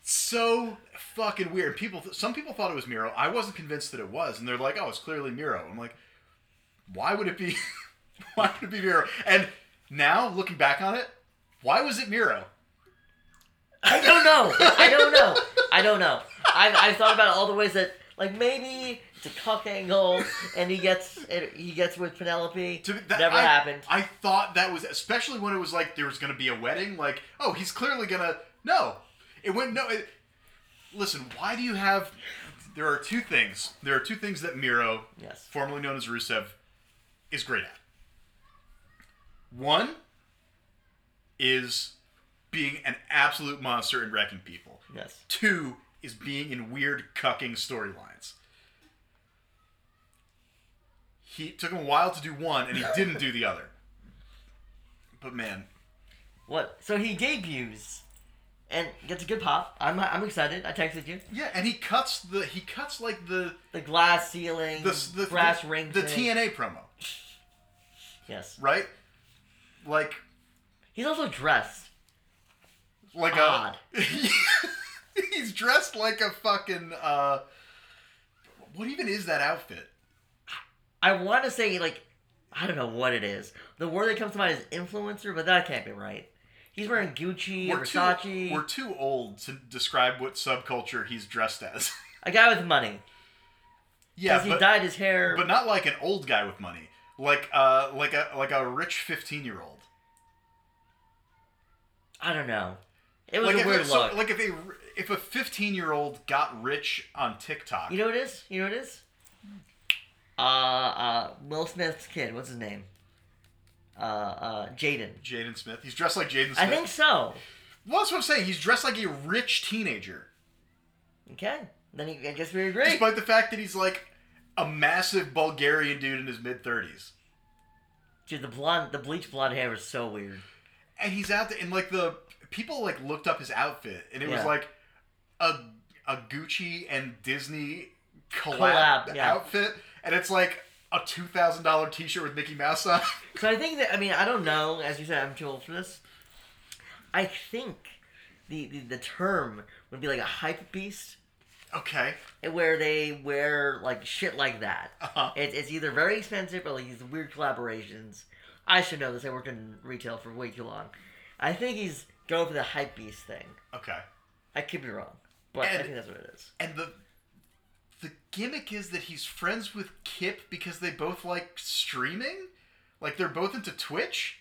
S3: so fucking weird. People, some people thought it was Miro. I wasn't convinced that it was, and they're like, "Oh, it's clearly Miro." I'm like, "Why would it be? why would it be Miro?" And now looking back on it, why was it Miro?
S2: I don't know. I don't know. I don't know. I've, I've thought about all the ways that like maybe it's a cuck angle and he gets it, he gets with Penelope.
S3: To, that,
S2: Never
S3: I,
S2: happened.
S3: I thought that was especially when it was like there was going to be a wedding. Like, oh, he's clearly gonna. No, it went no. It, listen, why do you have? There are two things. There are two things that Miro,
S2: Yes.
S3: formerly known as Rusev, is great at. One is being an absolute monster and wrecking people.
S2: Yes.
S3: Two is being in weird cucking storylines. He took him a while to do one, and he didn't do the other. But man,
S2: What? So he debuts and gets a good pop. I'm I'm excited. I texted you.
S3: yeah, and he cuts the he cuts like the
S2: The glass ceiling,
S3: the the
S2: brass
S3: the,
S2: ring.
S3: the
S2: thing.
S3: TNA promo,
S2: Yes.
S3: right? Like
S2: He's also dressed.
S3: like
S2: Odd.
S3: a he's dressed like a fucking uh what even is that outfit?
S2: I want to say like I don't know what it is. The word that comes to mind is influencer, but that can't be right. He's wearing Gucci,
S3: We're too,
S2: Versace.
S3: we're too old to describe what subculture he's dressed as.
S2: A guy with money.
S3: yeah,
S2: Because he dyed his hair.
S3: but not like an old guy with money. Like uh like a like a rich 15-year-old.
S2: I don't know. It was
S3: Like
S2: a
S3: if,
S2: weird
S3: so,
S2: look.
S3: like if a if a 15-year-old got rich on TikTok.
S2: you know what it is? You know what it is? Uh, uh, Will Smith's kid. What's his name? Uh, uh, Jaden.
S3: Jaden Smith. He's dressed like Jaden Smith.
S2: I think so.
S3: Well, that's what I'm saying. He's dressed like a rich teenager.
S2: Okay. Then he, I guess we agree.
S3: Despite the fact that he's like a massive Bulgarian dude in his mid 30s.
S2: Dude, the blonde, the bleach blonde hair is so weird.
S3: And he's out there and like the people like looked up his outfit and it was like a a Gucci and Disney collab,
S2: Collab, yeah.
S3: outfit and it's like a $2,000 t-shirt with Mickey Mouse on.
S2: So I think that I mean I don't know. As you said, I'm too old for this. I think the the, the term would be like a hype beast,
S3: okay.
S2: where they wear like shit like that.
S3: Uh-huh.
S2: It, it's either very expensive or like these weird collaborations. I should know this. I worked in retail for way too long. I think he's going for the hype beast thing.
S3: Okay.
S2: I could be wrong, but I think that's what it is.
S3: And the gimmick is that he's friends with Kip because they both like streaming. Like they're both into Twitch.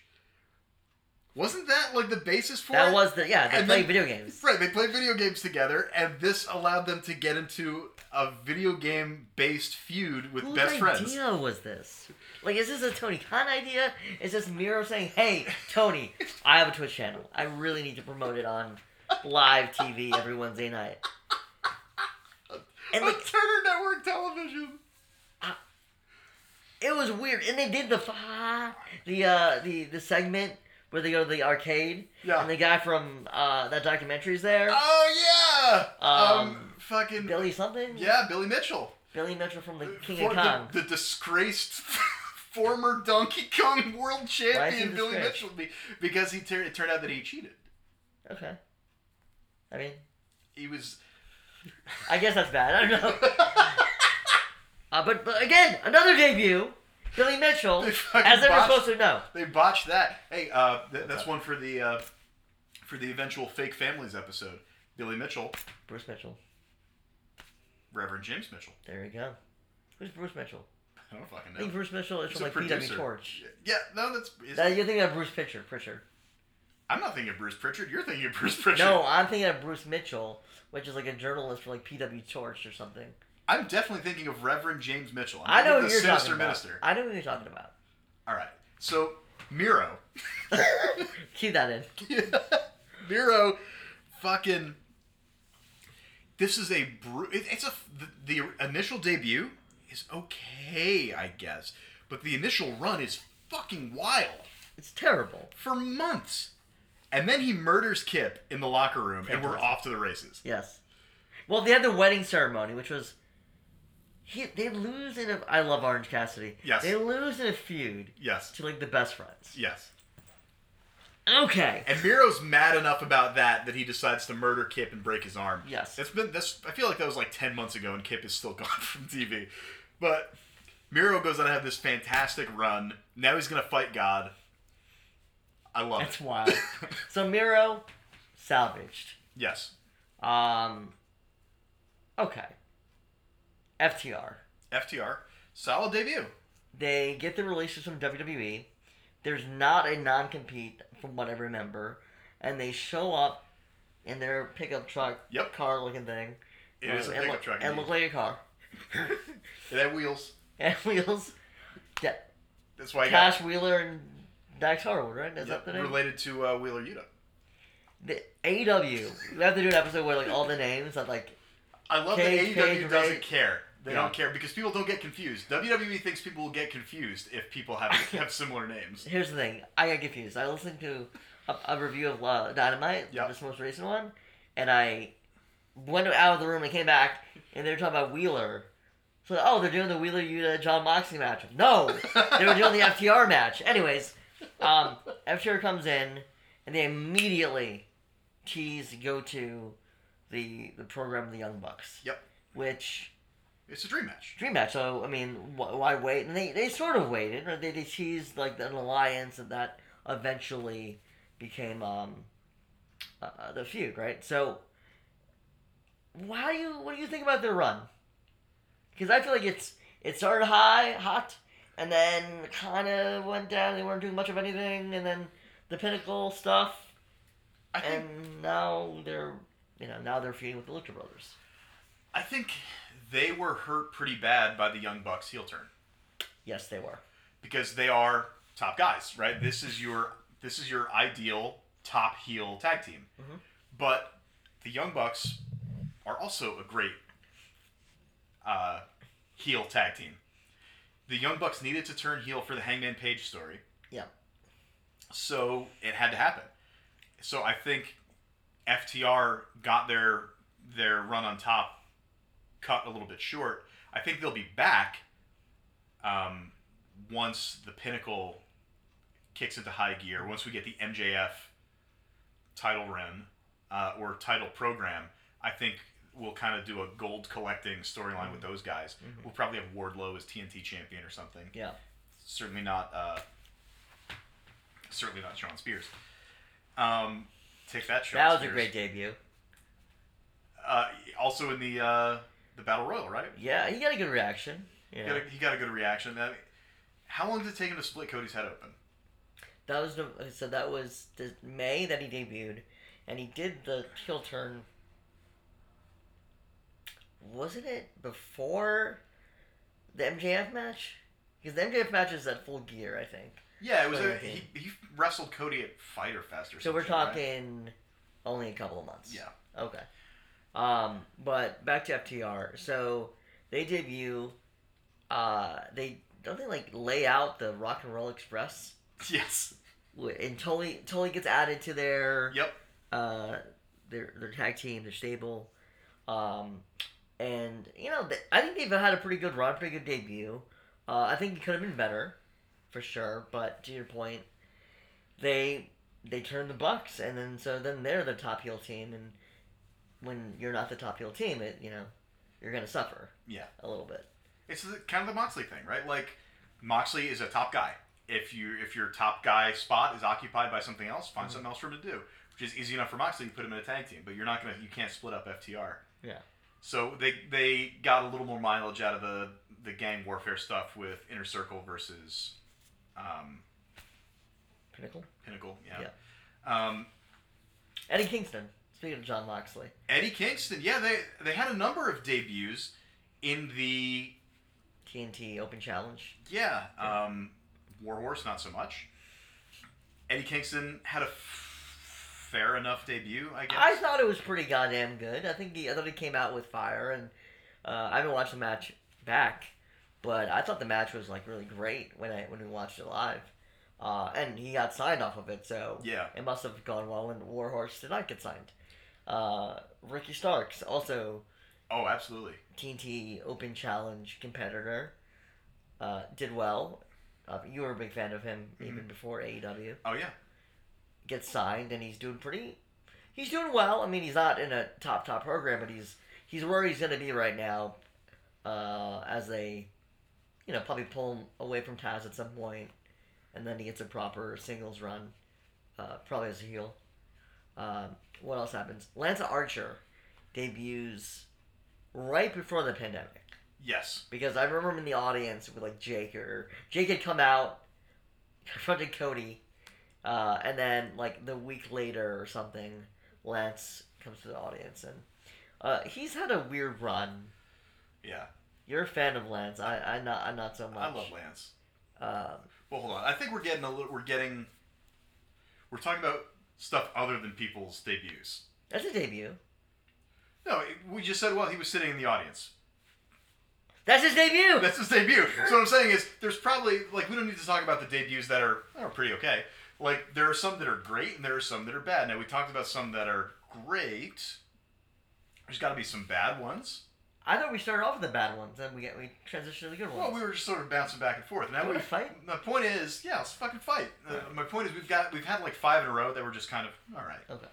S3: Wasn't that like the basis for
S2: That
S3: it?
S2: was the yeah. They
S3: And
S2: play
S3: then-
S2: video games.
S3: Right, they played video games together, and this allowed them to get into a video game based feud with
S2: Whose
S3: best
S2: idea
S3: friends.
S2: Idea was this? Like, is this a Tony Khan idea? Is this Miro saying, "Hey, Tony, I have a Twitch channel. I really need to promote it on live TV every Wednesday night." And like,
S3: Turner Network Television.
S2: it was weird, and they did the the uh the the segment where they go to the arcade,
S3: Yeah.
S2: and the guy from uh that documentary's there,
S3: Oh yeah. Um,
S2: Um,
S3: fucking
S2: Billy something,
S3: yeah, Billy Mitchell.
S2: Billy Mitchell from the King
S3: For
S2: of Kong.
S3: the, the disgraced former Donkey Kong world
S2: Why is he
S3: champion Billy? Mitchell because he tur- it turned out that he cheated.
S2: Okay, I mean,
S3: He was
S2: I guess that's bad. I don't know. Uh, but, but again, another debut. Billy Mitchell,
S3: They
S2: as they were supposed to know.
S3: they botched that. Hey, uh, th- that's one for the uh, for the eventual fake families episode. Billy Mitchell,
S2: Bruce Mitchell.
S3: Reverend James Mitchell.
S2: There you go. Who's Bruce Mitchell?
S3: I don't fucking
S2: I think. Bruce Mitchell is
S3: He's
S2: from like PW. Torch.
S3: Yeah, no, that's.
S2: That, you're thinking of Bruce Pritchard. Pritchard.
S3: I'm not thinking of Bruce Pritchard. You're thinking of Bruce Pritchard.
S2: No, I'm thinking of Bruce Mitchell, which is like a journalist for like PW Torch or something.
S3: I'm definitely thinking of Reverend James Mitchell. I'm
S2: I know who you're talking about.
S3: minister.
S2: I know who you're talking about.
S3: All right, so Miro.
S2: Keep that in.
S3: Miro, fucking. This is a bru- it, it's a the, the initial debut is okay, I guess, but the initial run is fucking wild
S2: It's terrible.
S3: for months, and then he murders Kip in the locker room, and we're off to the races.
S2: Yes. Well, they had the wedding ceremony, which was. He, they lose in a. I love Orange Cassidy.
S3: Yes.
S2: They lose in a feud
S3: Yes,
S2: to like the best friends.
S3: yes.
S2: Okay.
S3: And Miro's mad enough about that that he decides to murder Kip and break his arm.
S2: Yes.
S3: It's been this. I feel like that was like ten months ago and Kip is still gone from TV. But Miro goes on to have this fantastic run. Now he's gonna fight God. I love
S2: That's
S3: it.
S2: wild. so Miro, salvaged.
S3: yes.
S2: Um. Okay. FTR.
S3: FTR. Solid debut.
S2: They get the releases from WWE. There's not a non compete from what I remember. And they show up in their pickup truck
S3: Yep.
S2: car looking thing.
S3: It is a pickup truck.
S2: And look like a car.
S3: It had wheels.
S2: and wheels. Yeah.
S3: That's why I
S2: Cash Wheeler and Dax Harwood, right? Is
S3: got
S2: that the name?
S3: related to uh, Wheeler Yuta.
S2: The AEW. We have to do an episode where like all the names that like
S3: I love
S2: Cage,
S3: that AEW
S2: Cage,
S3: doesn't
S2: Ray-
S3: care. They
S2: Yeah.
S3: don't care because people don't get confused. WWE thinks people will get confused if people have have similar names.
S2: Here's the thing. I got confused. I listened to a, a review of uh, Dynamite,
S3: Yep.
S2: this most recent one, and I went out of the room and came back, and they were talking about Wheeler. So, oh, they're doing the Wheeler Yuta Jon Moxley match. No, they were doing the FTR match. Anyways, um, FTR comes in, and they immediately tease go to the the program of the Young Bucks.
S3: Yep.
S2: Which
S3: It's a dream match.
S2: dream match. So I mean, wh- why wait? And they, they sort of waited. Right? They they teased like an alliance, and that eventually became um uh, the feud, right? So, how do you what do you think about their run? Because I feel like it's it started high, hot, and then kind of went down. They weren't doing much of anything, and then the pinnacle stuff,
S3: I think
S2: and now they're you know now they're feuding with the Lucha Brothers.
S3: I think they were hurt pretty bad by the Young Bucks heel turn
S2: Yes, they were.
S3: because they are top guys, right? This is your this is your ideal top heel tag team.
S2: Mhm.
S3: But the Young Bucks are also a great uh, heel tag team. The Young Bucks needed to turn heel for the Hangman Page story.
S2: Yeah.
S3: So it had to happen. So I think FTR got their their run on top cut a little bit short. I think they'll be back um, once the Pinnacle kicks into high gear. Once we get the MJF title run uh, or title program, I think we'll kind of do a gold collecting storyline with those guys. We'll probably have Wardlow as TNT champion or something
S2: Yeah.
S3: certainly not uh, certainly not Shawn Spears. Um, take that, Shawn.
S2: That was
S3: Spears.
S2: a great debut.
S3: Uh, also in the uh, the battle royal, right?
S2: Yeah, he got a good reaction.
S3: He,
S2: Yeah.
S3: got a, he got a good reaction. That, how long did it take him to split Cody's head open?
S2: That was the so that was the May that he debuted, and he did the heel turn. Wasn't it before the MJF match? Because the MJF match is at full gear, I think.
S3: Yeah, it was. A, he, he wrestled Cody at Fyter Fest or something.
S2: So we're
S3: something, right?
S2: talking only a couple of months.
S3: Yeah.
S2: Okay. Um, but back to FTR. So they debut. Uh, they don't they like lay out the Rock and Roll Express,
S3: Yes.
S2: And Tully Tully gets added to their
S3: Yep.
S2: uh their their tag team, their stable. Um, and you know I think they've had a pretty good run, pretty good debut. Uh, I think it could have been better, for sure. But to your point, they they turn the Bucks, and then so then they're the top heel team, and when you're not the top heel team, it you know you're gonna suffer
S3: Yeah.
S2: a little bit.
S3: It's the, kind of the Moxley thing, right? Like Moxley is a top guy. If you if your top guy spot is occupied by something else, find
S2: Mhm.
S3: something else for him to do. Which is easy enough for Moxley. You put him in a tag team, but you're not gonna you can't split up FTR.
S2: Yeah.
S3: So they they got a little more mileage out of the the gang warfare stuff with Inner Circle versus um,
S2: Pinnacle.
S3: Pinnacle. Yeah. Um,
S2: Eddie Kingston. Speaking of Jon Moxley,
S3: Eddie Kingston. Yeah, they they had a number of debuts in the
S2: TNT Open Challenge.
S3: Yeah. Um, Warhorse, not so much. Eddie Kingston had a fair enough debut, I guess.
S2: I thought it was pretty goddamn good. I think he, I thought he came out with fire, and uh, I haven't watched the match back, but I thought the match was like really great when I when we watched it live, uh, and he got signed off of it, so
S3: yeah.
S2: it must have gone well when Warhorse did not get signed. Uh, Ricky Starks also
S3: Oh, absolutely.
S2: TNT Open Challenge competitor, uh, did well. Uh, you were a big fan of him even before AEW
S3: Oh, yeah.
S2: Gets signed and he's doing pretty he's doing well. I mean he's not in a top top program, but he's he's where he's gonna be right now, uh, as they you know, probably pull him away from Taz at some point and then he gets a proper singles run, uh, probably as a heel. Um, what else happens? Lance Archer debuts right before the pandemic.
S3: Yes.
S2: Because I remember him in the audience with like Jake or Jake had come out, confronted Cody, uh, and then like the week later or something, Lance comes to the audience and uh, he's had a weird run.
S3: Yeah.
S2: You're a fan of Lance. I I not I'm not so much.
S3: I love Lance.
S2: Um,
S3: Well, hold on. I think we're getting a little. We're getting. We're talking about stuff other than people's debuts.
S2: that's a debut.
S3: No, we just said, well, he was sitting in the audience.
S2: That's his debut.
S3: That's his debut. So what I'm saying is, there's probably like we don't need to talk about the debuts that are are pretty okay. Like there are some that are great and there are some that are bad. Now we talked about some that are great. There's got to be some bad ones.
S2: I thought we started off with the bad ones, then we get we transitioned to the good ones.
S3: Well, we were just sort of bouncing back and forth. Now we
S2: fight?
S3: My point is, yeah, let's fucking fight. Uh, my point is, we've got we've had like five in a row that were just kind of all right.
S2: okay.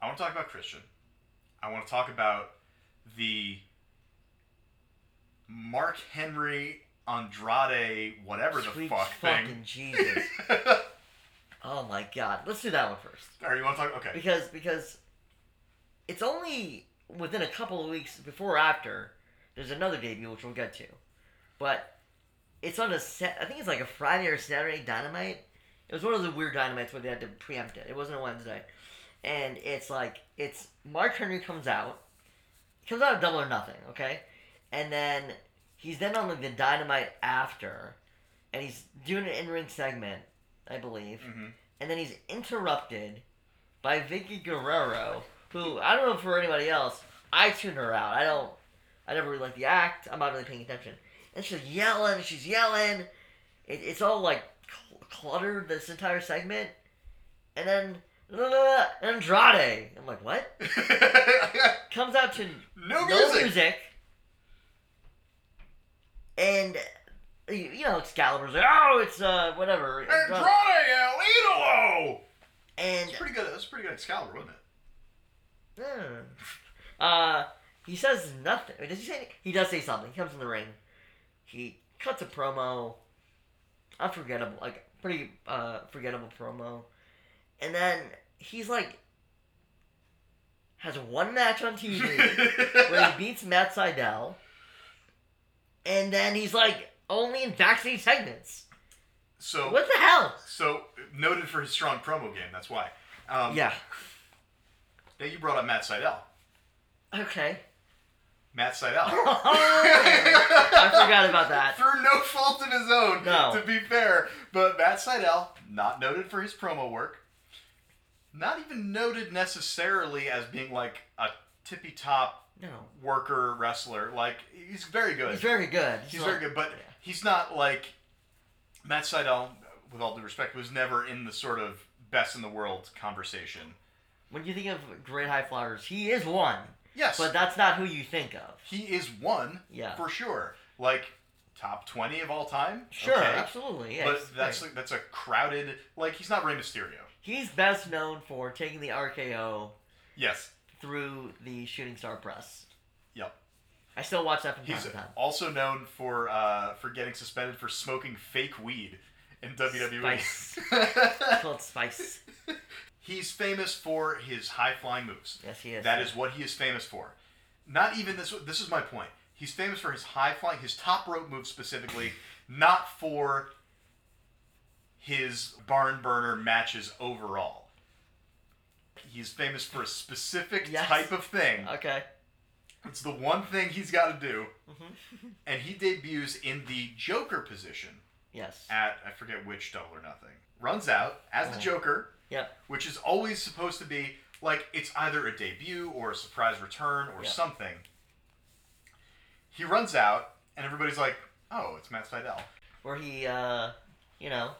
S3: I want to talk about Christian. I want to talk about the Mark Henry Andrade, whatever the
S2: Sweet
S3: fuck
S2: fucking
S3: thing.
S2: Jesus. Oh my god. Let's do that one first.
S3: All right, you want to talk? Okay.
S2: because because it's only within a couple of weeks before or after there's another debut which we'll get to but it's on a set i think it's like a friday or saturday dynamite it was one of the weird dynamites where they had to preempt it it wasn't a wednesday and it's like it's mark henry comes out he comes out of double or nothing okay and then he's then on like the dynamite after and he's doing an in-ring segment i believe
S3: hmm
S2: and then he's interrupted by Vickie Guerrero, who I don't know for anybody else. I tune her out. I don't. I never really like the act. I'm not really paying attention. And she's yelling. She's yelling. It, it's all like cl- cluttered this entire segment, and then Andrade. I'm like, what? Comes out to
S3: no
S2: no
S3: music.
S2: music. And you know Excalibur's like, oh, it's uh whatever.
S3: Andrade El Idolo.
S2: And
S3: It's pretty good. That's pretty good Excalibur, wasn't it?
S2: Hmm. Uh, he says nothing. Does he say? He does say something. He comes in the ring. He cuts a promo. Unforgettable, like pretty uh forgettable promo. And then he's like has one match on TV where he beats Matt Sydal. And then he's like only in backstage segments.
S3: So
S2: What the hell?
S3: so noted for his strong promo game. That's why. Um,
S2: Yeah.
S3: Now you brought up Matt Sydal.
S2: Okay.
S3: Matt Sydal.
S2: I forgot about that.
S3: Through no fault of his own,
S2: No.
S3: to be fair. But Matt Sydal, not noted for his promo work, not even noted necessarily as being like a tippy top
S2: No.
S3: worker wrestler. Like he's very good.
S2: He's very good.
S3: He's
S2: like-
S3: very good, but. He's not like Matt Sydal. With all due respect, was never in the sort of best in the world conversation.
S2: When you think of great high flyers, he is one,
S3: Yes,
S2: but that's not who you think of.
S3: he is one
S2: Yeah.
S3: for sure. Like top twenty of all time.
S2: Sure,
S3: okay.
S2: absolutely. Yeah,
S3: but that's
S2: great.
S3: that's a crowded. Like he's not Rey Mysterio.
S2: he's best known for taking the RKO
S3: Yes.
S2: through the Shooting Star Press. I still watch that from time
S3: He's
S2: to time.
S3: also known for uh, for getting suspended for smoking fake weed in WWE.
S2: Spice. It's called Spice.
S3: He's famous for his high flying moves.
S2: Yes, he is.
S3: That is what he is famous for. Not even this. This is my point. He's famous for his high flying, his top rope move specifically, not for his barn burner matches overall. He's famous for a specific
S2: Yes.
S3: type of thing.
S2: Okay.
S3: It's the one thing he's got to do,
S2: hmm
S3: and he debuts in the Joker position
S2: Yes.
S3: at I forget which Double or Nothing. Runs out as the
S2: Oh.
S3: Joker,
S2: Yep.
S3: which is always supposed to be like it's either a debut or a surprise return or
S2: Yeah.
S3: something. He runs out, and everybody's like, "Oh, it's Matt Sydal."
S2: Where he, uh, you know.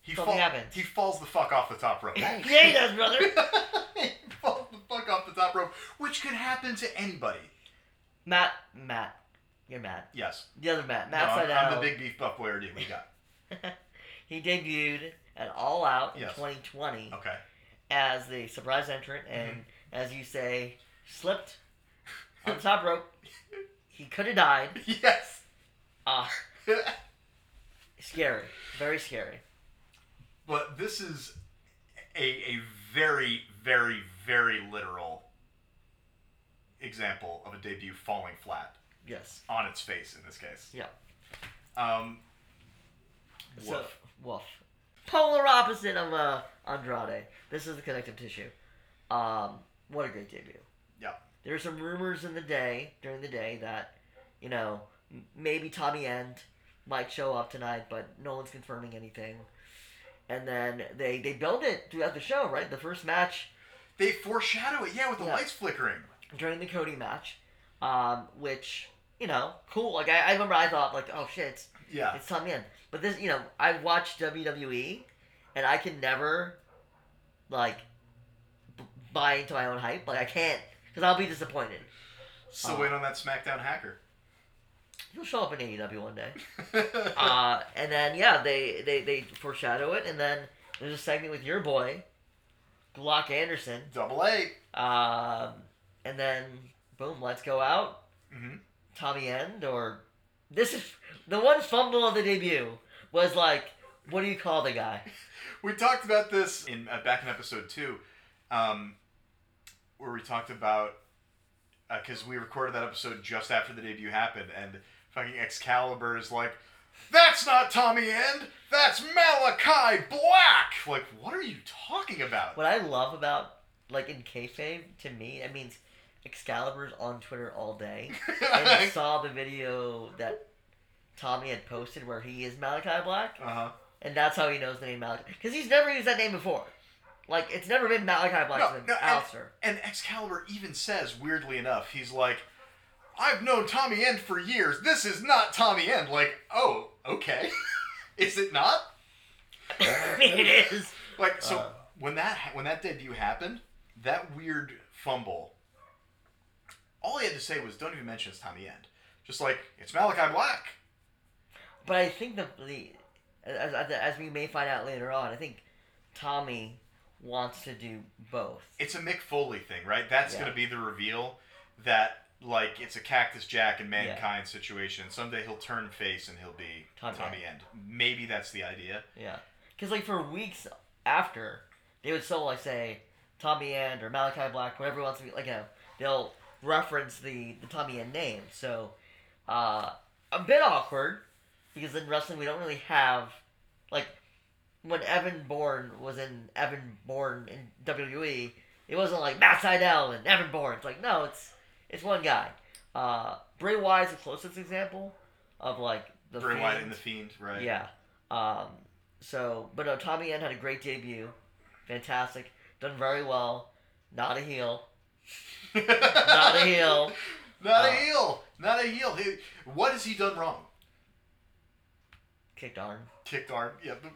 S3: He fall-
S2: happens.
S3: He falls the fuck off the top rope.
S2: yeah, he does, brother.
S3: he falls the fuck off the top rope, which could happen to anybody.
S2: Matt. Matt. You're Matt.
S3: Yes.
S2: The other Matt.
S3: No,
S2: Matt
S3: I'm,
S2: Sydal.
S3: I'm the big beef buff boy. What do you got?
S2: he debuted at All Out in
S3: Yes.
S2: 2020
S3: Okay.
S2: as the surprise entrant, and
S3: Mm-hmm.
S2: as you say, slipped on the top rope. He could have died.
S3: yes.
S2: Ah, scary. Very scary.
S3: But this is a, a very, very, very literal example of a debut falling flat
S2: Yes.
S3: on its face in this case.
S2: Yeah.
S3: Um,
S2: So,
S3: woof.
S2: woof. Polar opposite of uh, Andrade. This is the connective tissue. Um, what a great debut.
S3: Yeah.
S2: There were some rumors in the day, during the day, that, you know, maybe Tommy End might show up tonight, but no one's confirming anything. And then they, they build it throughout the show, right? The first match
S3: They foreshadow it, yeah, with the
S2: Yeah.
S3: lights flickering.
S2: During the Cody match, um, which, you know, cool. Like, I, I remember I thought, like, oh shit, it's
S3: Yeah.
S2: It's Tommy End. But this, you know, I watch WWE, and I can never, like, b- buy into my own hype. Like, I can't, because I'll be disappointed.
S3: So
S2: Oh.
S3: wait on that SmackDown hacker.
S2: He'll show up in AEW one day. Uh, and then, yeah, they, they, they foreshadow it, and then there's a segment with your boy, Glock Anderson.
S3: Double A.
S2: Um, and then, boom, let's go out.
S3: hmm
S2: Tommy End, or. This is. The one fumble of the debut was like, what do you call the guy?
S3: We talked about this in uh, back in episode two, um, where we talked about because we recorded that episode just after the debut happened, and fucking Excalibur is like, "That's not Tommy End, that's Malachi Black." Like, what are you talking about?
S2: What I love about like in kayfabe to me, it means Excalibur's on Twitter all day, and I saw the video that Tommy had posted where he is Malachi Black,
S3: uh huh.
S2: and that's how he knows the name Malachi because he's never used that name before. Like it's never been Malachi Black,
S3: No, no, and- And Excalibur even says, weirdly enough, he's like, I've known Tommy End for years. This is not Tommy End. Like, oh, okay. is it not?
S2: it is.
S3: Like, so
S2: Uh.
S3: when that when that debut happened, that weird fumble, all he had to say was, don't even mention it's Tommy End. Just like, it's Malachi Black.
S2: But I think the the as, as, we may find out later on, I think Tommy wants to do both.
S3: It's a Mick Foley thing, right? That's
S2: Yeah.
S3: going to be the reveal that, like, it's a Cactus Jack and
S2: Yeah.
S3: Mankind situation. Someday he'll turn face and he'll be
S2: Tommy
S3: Tommy, End. Maybe that's the idea.
S2: Yeah, because like for weeks after, they would still like say Tommy End or Malachi Black, whatever wants to be like you know they'll reference the the Tommy End name. So uh, a bit awkward because in wrestling we don't really have like when Evan Bourne was in Evan Bourne in WWE, it wasn't like Matt Sydal and Evan Bourne. It's like no, it's it's one guy. Uh, Bray Wyatt's the closest example of like the
S3: Bray Wyatt and the Fiend, right?
S2: Yeah. Um, so, but no, Tommy End had a great debut. Fantastic. Done very well. Not a heel. Not a heel.
S3: Not a
S2: Uh,
S3: heel. Not a heel. He- what has he done wrong?
S2: Kicked arm.
S3: Kicked arm. Yeah. but-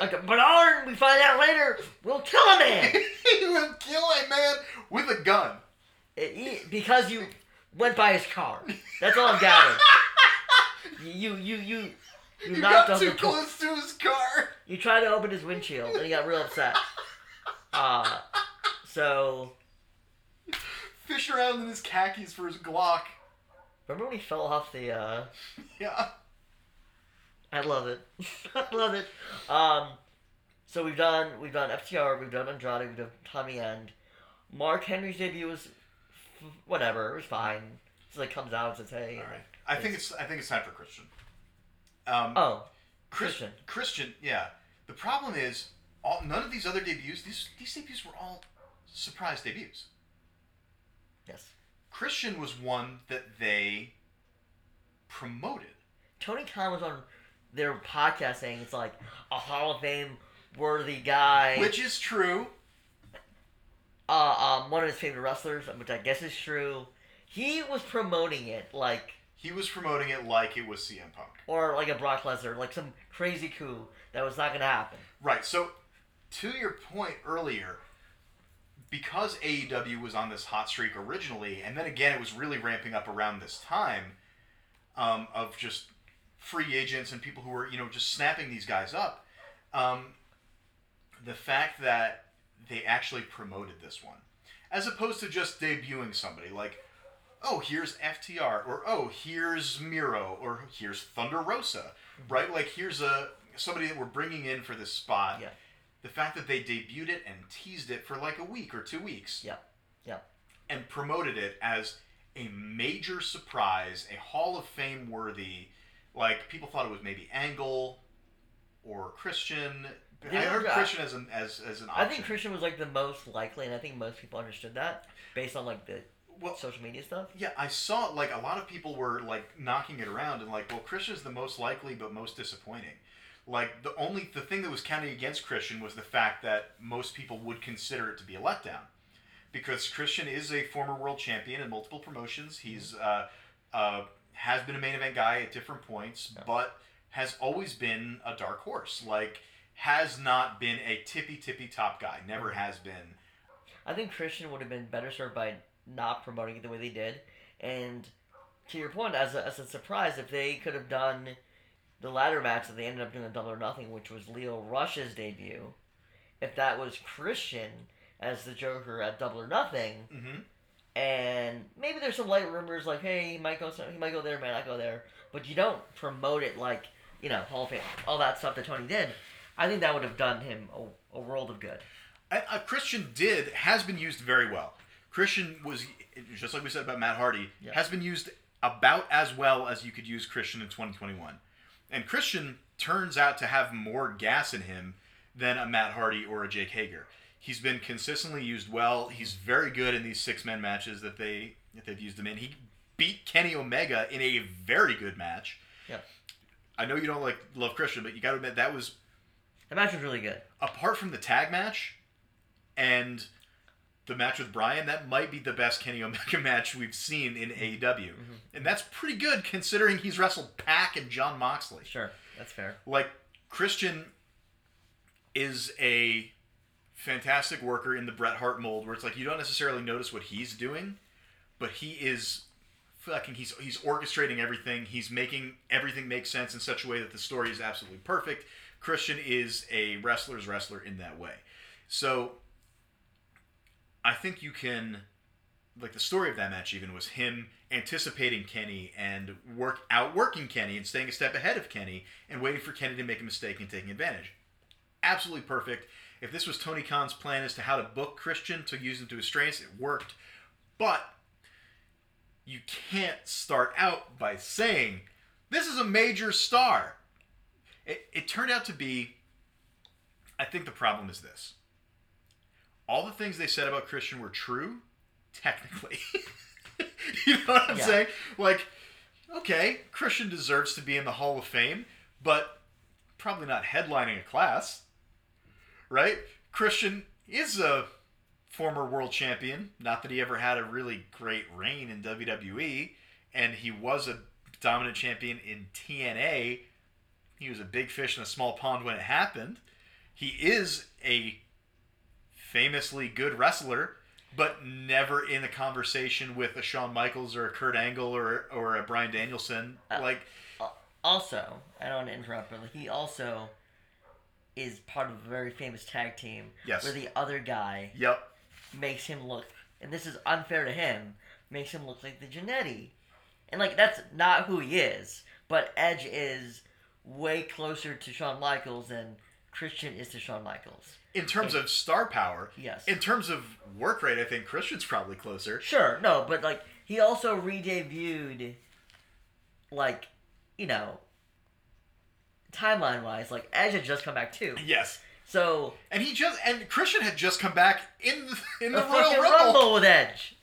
S2: Like, but Arn, we find out later, will kill a man.
S3: he will kill a man with a gun.
S2: It- he- because you went by his car. That's all I'm gathering. You, you, you, you, you,
S3: You
S2: knocked
S3: got too close to his car.
S2: You tried to open his windshield, and he got real upset. Uh, so
S3: Fish around in his khakis for his Glock.
S2: remember when he fell off the? uh
S3: Yeah.
S2: I love it. I love it. Um, so we've done we've done FTR, we've done Andrade, we've done Tommy End. Mark Henry's debut was f- whatever. It was fine. So like comes out and says, "Hey."
S3: All right. I think it's I think it's time for Christian. Um,
S2: Oh,
S3: Chris-
S2: Christian.
S3: Christian, yeah. The problem is, all none of these other debuts. These these debuts were all surprise debuts. Christian was one that they promoted.
S2: Tony Khan was on their podcast saying it's like a Hall of Fame worthy guy.
S3: Which is true.
S2: uh, um, one of his favorite wrestlers, which I guess is true. He was promoting it like,
S3: He was promoting it like it was CM Punk.
S2: or like a Brock Lesnar, like some crazy coup that was not gonna happen.
S3: Right. So, to your point earlier, because AEW was on this hot streak originally, and then again it was really ramping up around this time um, of just free agents and people who were you know just snapping these guys up. Um, the fact that they actually promoted this one, as opposed to just debuting somebody like. Oh, here's FTR, or oh, here's Miro, or here's Thunder Rosa, right? Like here's a somebody that we're bringing in for this spot.
S2: Yeah.
S3: The fact that they debuted it and teased it for like a week or two weeks.
S2: Yeah. Yeah.
S3: And promoted it as a major surprise, a Hall of Fame worthy. Like people thought it was maybe Angle or Christian. I heard. Christian as an as as an
S2: I think Christian was like the most likely, and I think most people understood that based on like the
S3: well,
S2: social media stuff.
S3: Yeah, I saw like a lot of people were like knocking it around and like, well, Christian's the most likely but most disappointing. Like the only the thing that was counting against Christian was the fact that most people would consider it to be a letdown, because Christian is a former world champion in multiple promotions. He's uh, uh, has been a main event guy at different points,
S2: Yeah.
S3: but has always been a dark horse. Like has not been a tippy tippy top guy. Never has been.
S2: I think Christian would have been better served by not promoting it the way they did. And to your point, as a, as a surprise, if they could have done the ladder match that they ended up doing a double or nothing, which was Lio Rush's debut, if that was Christian as the Joker at double or nothing,
S3: Mm-hmm.
S2: and maybe there's some light rumors like, hey, he might go, so- he might go there, might not go there, but you don't promote it like you know Hall of Fame, all that stuff that Tony did. I think that would have done him a, a world of good.
S3: I, I, Christian did has been used very well. Christian was just like we said about Matt Hardy has been used about as well as you could use Christian in 2021. And Christian turns out to have more gas in him than a Matt Hardy or a Jake Hager. He's been consistently used well. He's very good in these six man matches that they that they've used him in. He beat Kenny Omega in a very good match.
S2: Yeah.
S3: I know you don't like love Christian, but you got to admit that was
S2: The match was really good.
S3: apart from the tag match and the match with Brian, that might be the best Kenny Omega match we've seen in AEW. Mm-hmm. And that's pretty good considering he's wrestled Pac and Jon Moxley.
S2: Sure, that's fair.
S3: Like, Christian is a fantastic worker in the Bret Hart mold where it's like you don't necessarily notice what he's doing, but he is fucking he's he's orchestrating everything. He's making everything make sense in such a way that the story is absolutely perfect. Christian is a wrestler's wrestler in that way. So I think you can like the story of that match even was him anticipating Kenny and work outworking Kenny and staying a step ahead of Kenny and waiting for Kenny to make a mistake and taking advantage. Absolutely perfect. If this was Tony Khan's plan as to how to book Christian to use him to his strengths, it worked. But you can't start out by saying this is a major star. It, it turned out to be. I think the problem is this. All the things they said about Christian were true, technically. you know what I'm
S2: Yeah.
S3: saying? Like, okay, Christian deserves to be in the Hall of Fame, but probably not headlining a class, right? Christian is a former world champion. Not that he ever had a really great reign in WWE, and he was a dominant champion in TNA. He was a big fish in a small pond when it happened. He is a famously good wrestler, but never in a conversation with a Shawn Michaels or a Kurt Angle or or a Bryan Danielson.
S2: Uh,
S3: like,
S2: Also, I don't want to interrupt, but he also is part of a very famous tag team
S3: Yes.
S2: where the other guy
S3: yep,
S2: makes him look, and this is unfair to him, makes him look like the Jannetty. And, like, that's not who he is, but Edge is way closer to Shawn Michaels than Christian is to Shawn Michaels.
S3: in terms of star power,
S2: Yes.
S3: in terms of work rate, I think Christian's probably closer.
S2: Sure, no, but, like, he also re-debuted, like, you know, timeline-wise, like, Edge had just come back, too.
S3: Yes,
S2: So,
S3: and he just and Christian had just come back in the, in the,
S2: the
S3: Royal Rumble.
S2: Rumble with Edge.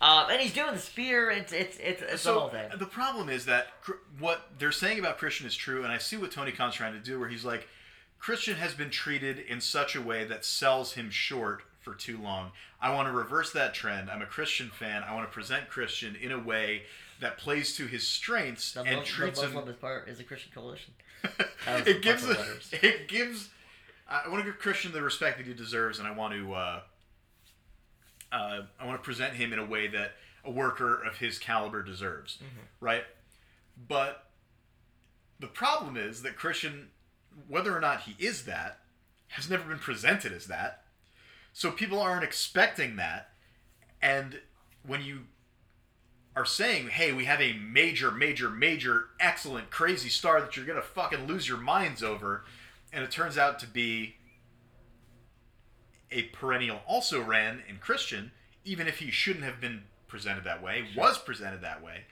S2: Um, and he's doing the spear. It's it's it's, it's the
S3: so
S2: whole thing.
S3: the problem is that Cr- what they're saying about Christian is true, and I see what Tony Khan's trying to do, where he's like, Christian has been treated in such a way that sells him short for too long. I want to reverse that trend. I'm a Christian fan. I want to present Christian in a way that plays to his strengths
S2: The,
S3: and
S2: Mus- the
S3: treats him.
S2: Muslim is part is a Christian coalition.
S3: It gives
S2: letters.
S3: it gives. I want to give Christian the respect that he deserves, and I want to. Uh, uh, I want to present him in a way that a worker of his caliber deserves, right? But the problem is that Christian, whether or not he is that, has never been presented as that. So people aren't expecting that, and when you are saying, "Hey, we have a major, major, major, excellent, crazy star that you're gonna fucking lose your minds over," and it turns out to be a perennial also ran in Christian, even if he shouldn't have been presented that way, was presented that way,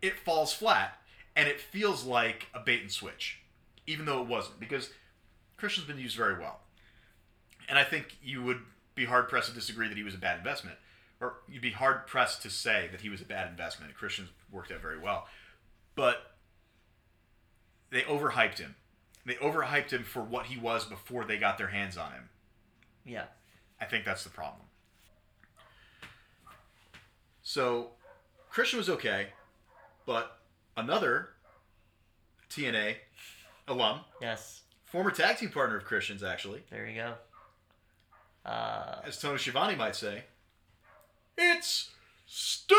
S3: it falls flat, and it feels like a bait and switch, even though it wasn't, because Christian's been used very well, and I think you would be hard pressed to disagree that he was a bad investment or you'd be hard pressed to say that he was a bad investment. Christian's worked out very well, but they overhyped him. They overhyped him for what he was before they got their hands on him.
S2: Yeah.
S3: I think that's the problem. So, Christian was okay, but another TNA alum,
S2: Yes.
S3: former tag team partner of Christian's, actually,
S2: There you go. Uh,
S3: as Tony Schiavone might say, it's Sting!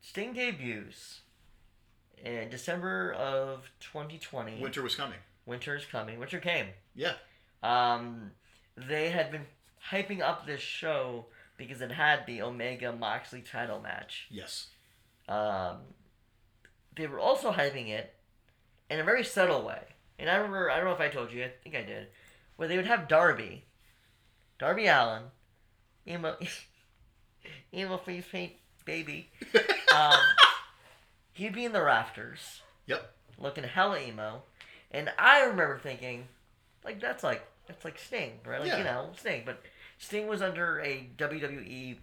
S2: Sting debuts in December of 2020.
S3: Winter was coming.
S2: Winter is coming. Winter came.
S3: Yeah.
S2: Um, they had been hyping up this show because it had the Omega Moxley title match.
S3: Yes.
S2: Um, they were also hyping it in a very subtle way. And I remember, I don't know if I told you, I think I did, where they would have Darby, Darby Allin, emo, emo face paint baby. Um, he'd be in the rafters,
S3: Yep.
S2: looking hella emo, and I remember thinking, like that's like that's like Sting, right? Like
S3: Yeah.
S2: you know Sting, but Sting was under a WWE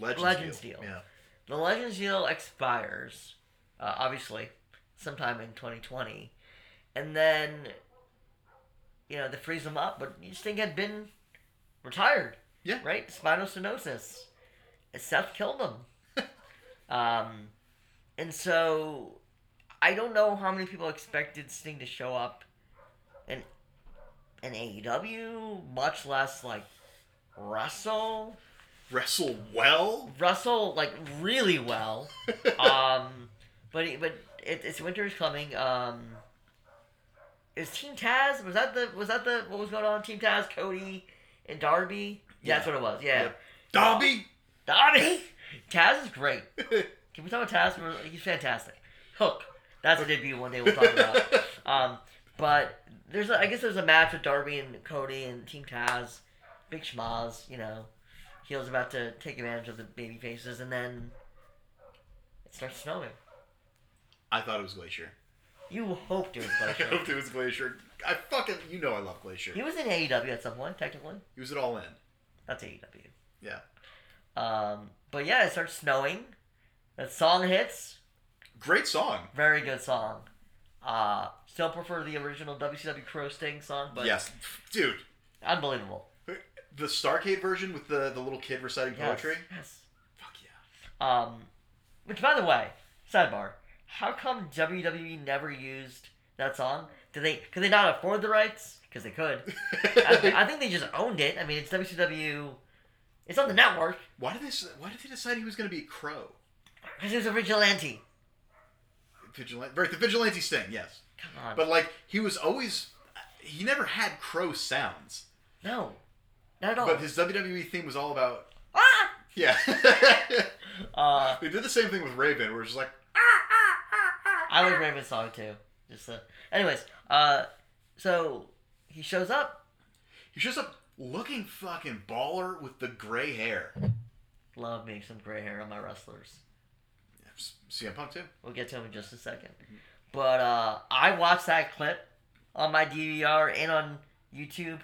S3: Legends,
S2: Legends
S3: deal.
S2: deal.
S3: Yeah.
S2: the Legends deal expires, uh, obviously, sometime in 2020, and then, you know, they freeze him up. But Sting had been retired.
S3: Yeah.
S2: Right. Spinal stenosis. Seth killed him. um, and so, I don't know how many people expected Sting to show up, in, in AEW, much less like wrestle.
S3: Wrestle well.
S2: Russell like really well. um, but he, but it, it's winter is coming. Um, is Team Taz was that the was that the what was going on? Team Taz, Cody, and Darby. Yeah, that's what it was. Yeah,
S3: Yep. Darby.
S2: Darby. Taz is great. Can we talk about Taz? He's fantastic. Hook. That's a debut one day we'll talk about. Um, but there's a, I guess there's a match with Darby and Cody and Team Taz, big schmaz, you know. Heel's about to take advantage of the baby faces, and then it starts snowing.
S3: I thought it was Glacier.
S2: You hoped it was Glacier.
S3: I hoped it was Glacier. I fucking you know I love Glacier.
S2: he was in AEW at some point, technically.
S3: He was at All In.
S2: That's AEW.
S3: Yeah.
S2: Um, but yeah, it starts snowing. That song hits.
S3: Great song.
S2: Very good song. Uh, still prefer the original WCW Crow Sting song, but
S3: yes, dude.
S2: unbelievable.
S3: The Starcade version with the the little kid reciting
S2: Yes,
S3: poetry.
S2: Yes.
S3: Fuck yeah.
S2: Um, which, by the way, sidebar: How come WWE never used that song? Did they? Could they not afford the rights? Because they could. I, I think they just owned it. I mean, it's WCW. It's on the network
S3: why did they Why did they decide he was going to be Crow?
S2: because he was a vigilante.
S3: Vigilante, right? The vigilante Sting, yes.
S2: Come on.
S3: But like he was always, he never had Crow sounds.
S2: no, not at all.
S3: But his WWE theme was all about
S2: ah!
S3: yeah.
S2: Uh,
S3: they did the same thing with Raven, where it's just like
S2: I like Raven's song too. Just uh, anyways, uh, so he shows up.
S3: he shows up looking fucking baller with the gray hair.
S2: Love me some gray hair on my wrestlers.
S3: CM Punk too.
S2: We'll get to him in just a 2nd
S3: Mm-hmm.
S2: But uh, I watched that clip on my DVR and on YouTube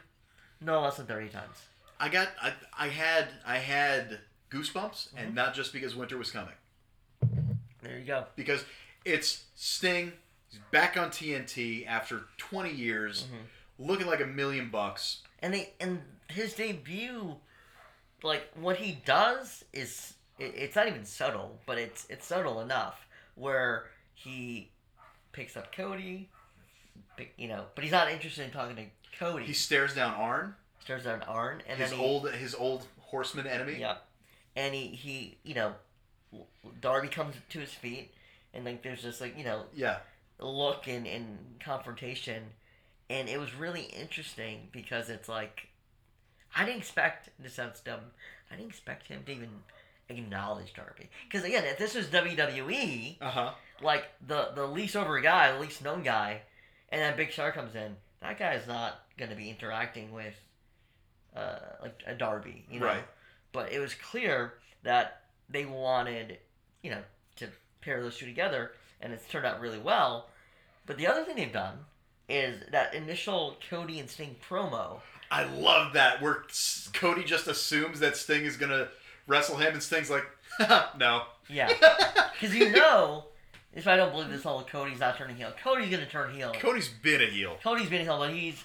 S2: no less than 30 times.
S3: I got I, I had I had goosebumps,
S2: Mm-hmm.
S3: and not just because winter was coming,
S2: There you go.
S3: because it's Sting. He's back on TNT after 20 years,
S2: Mm-hmm.
S3: looking like a million bucks.
S2: And they and his debut, like what he does is it, it's not even subtle, but it's it's subtle enough where he picks up Cody, you know, but he's not interested in talking to Cody.
S3: He stares down Arn,
S2: stares down Arn, and
S3: his
S2: he,
S3: old his old horseman enemy.
S2: Yeah. And he, he you know, Darby comes to his feet, and like there's this like you know
S3: Yeah.
S2: look and and confrontation, and it was really interesting because it's like, I didn't expect this sounds dumb. I didn't expect him to even acknowledge Darby because again, if this was WWE,
S3: Uh huh.
S2: like the the least over guy, the least known guy, and then Big Star comes in, that guy is not going to be interacting with uh, like a Darby, you know.
S3: Right.
S2: But it was clear that they wanted, you know, pair those two together, and it's turned out really well. But the other thing they've done is that initial Cody and Sting promo.
S3: I love that where Cody just assumes that Sting is gonna wrestle him, and Sting's like, no.
S2: Yeah, because you know, if I don't believe this whole Cody's not turning heel, Cody's gonna turn heel.
S3: Cody's been a heel.
S2: Cody's been a heel, but he's,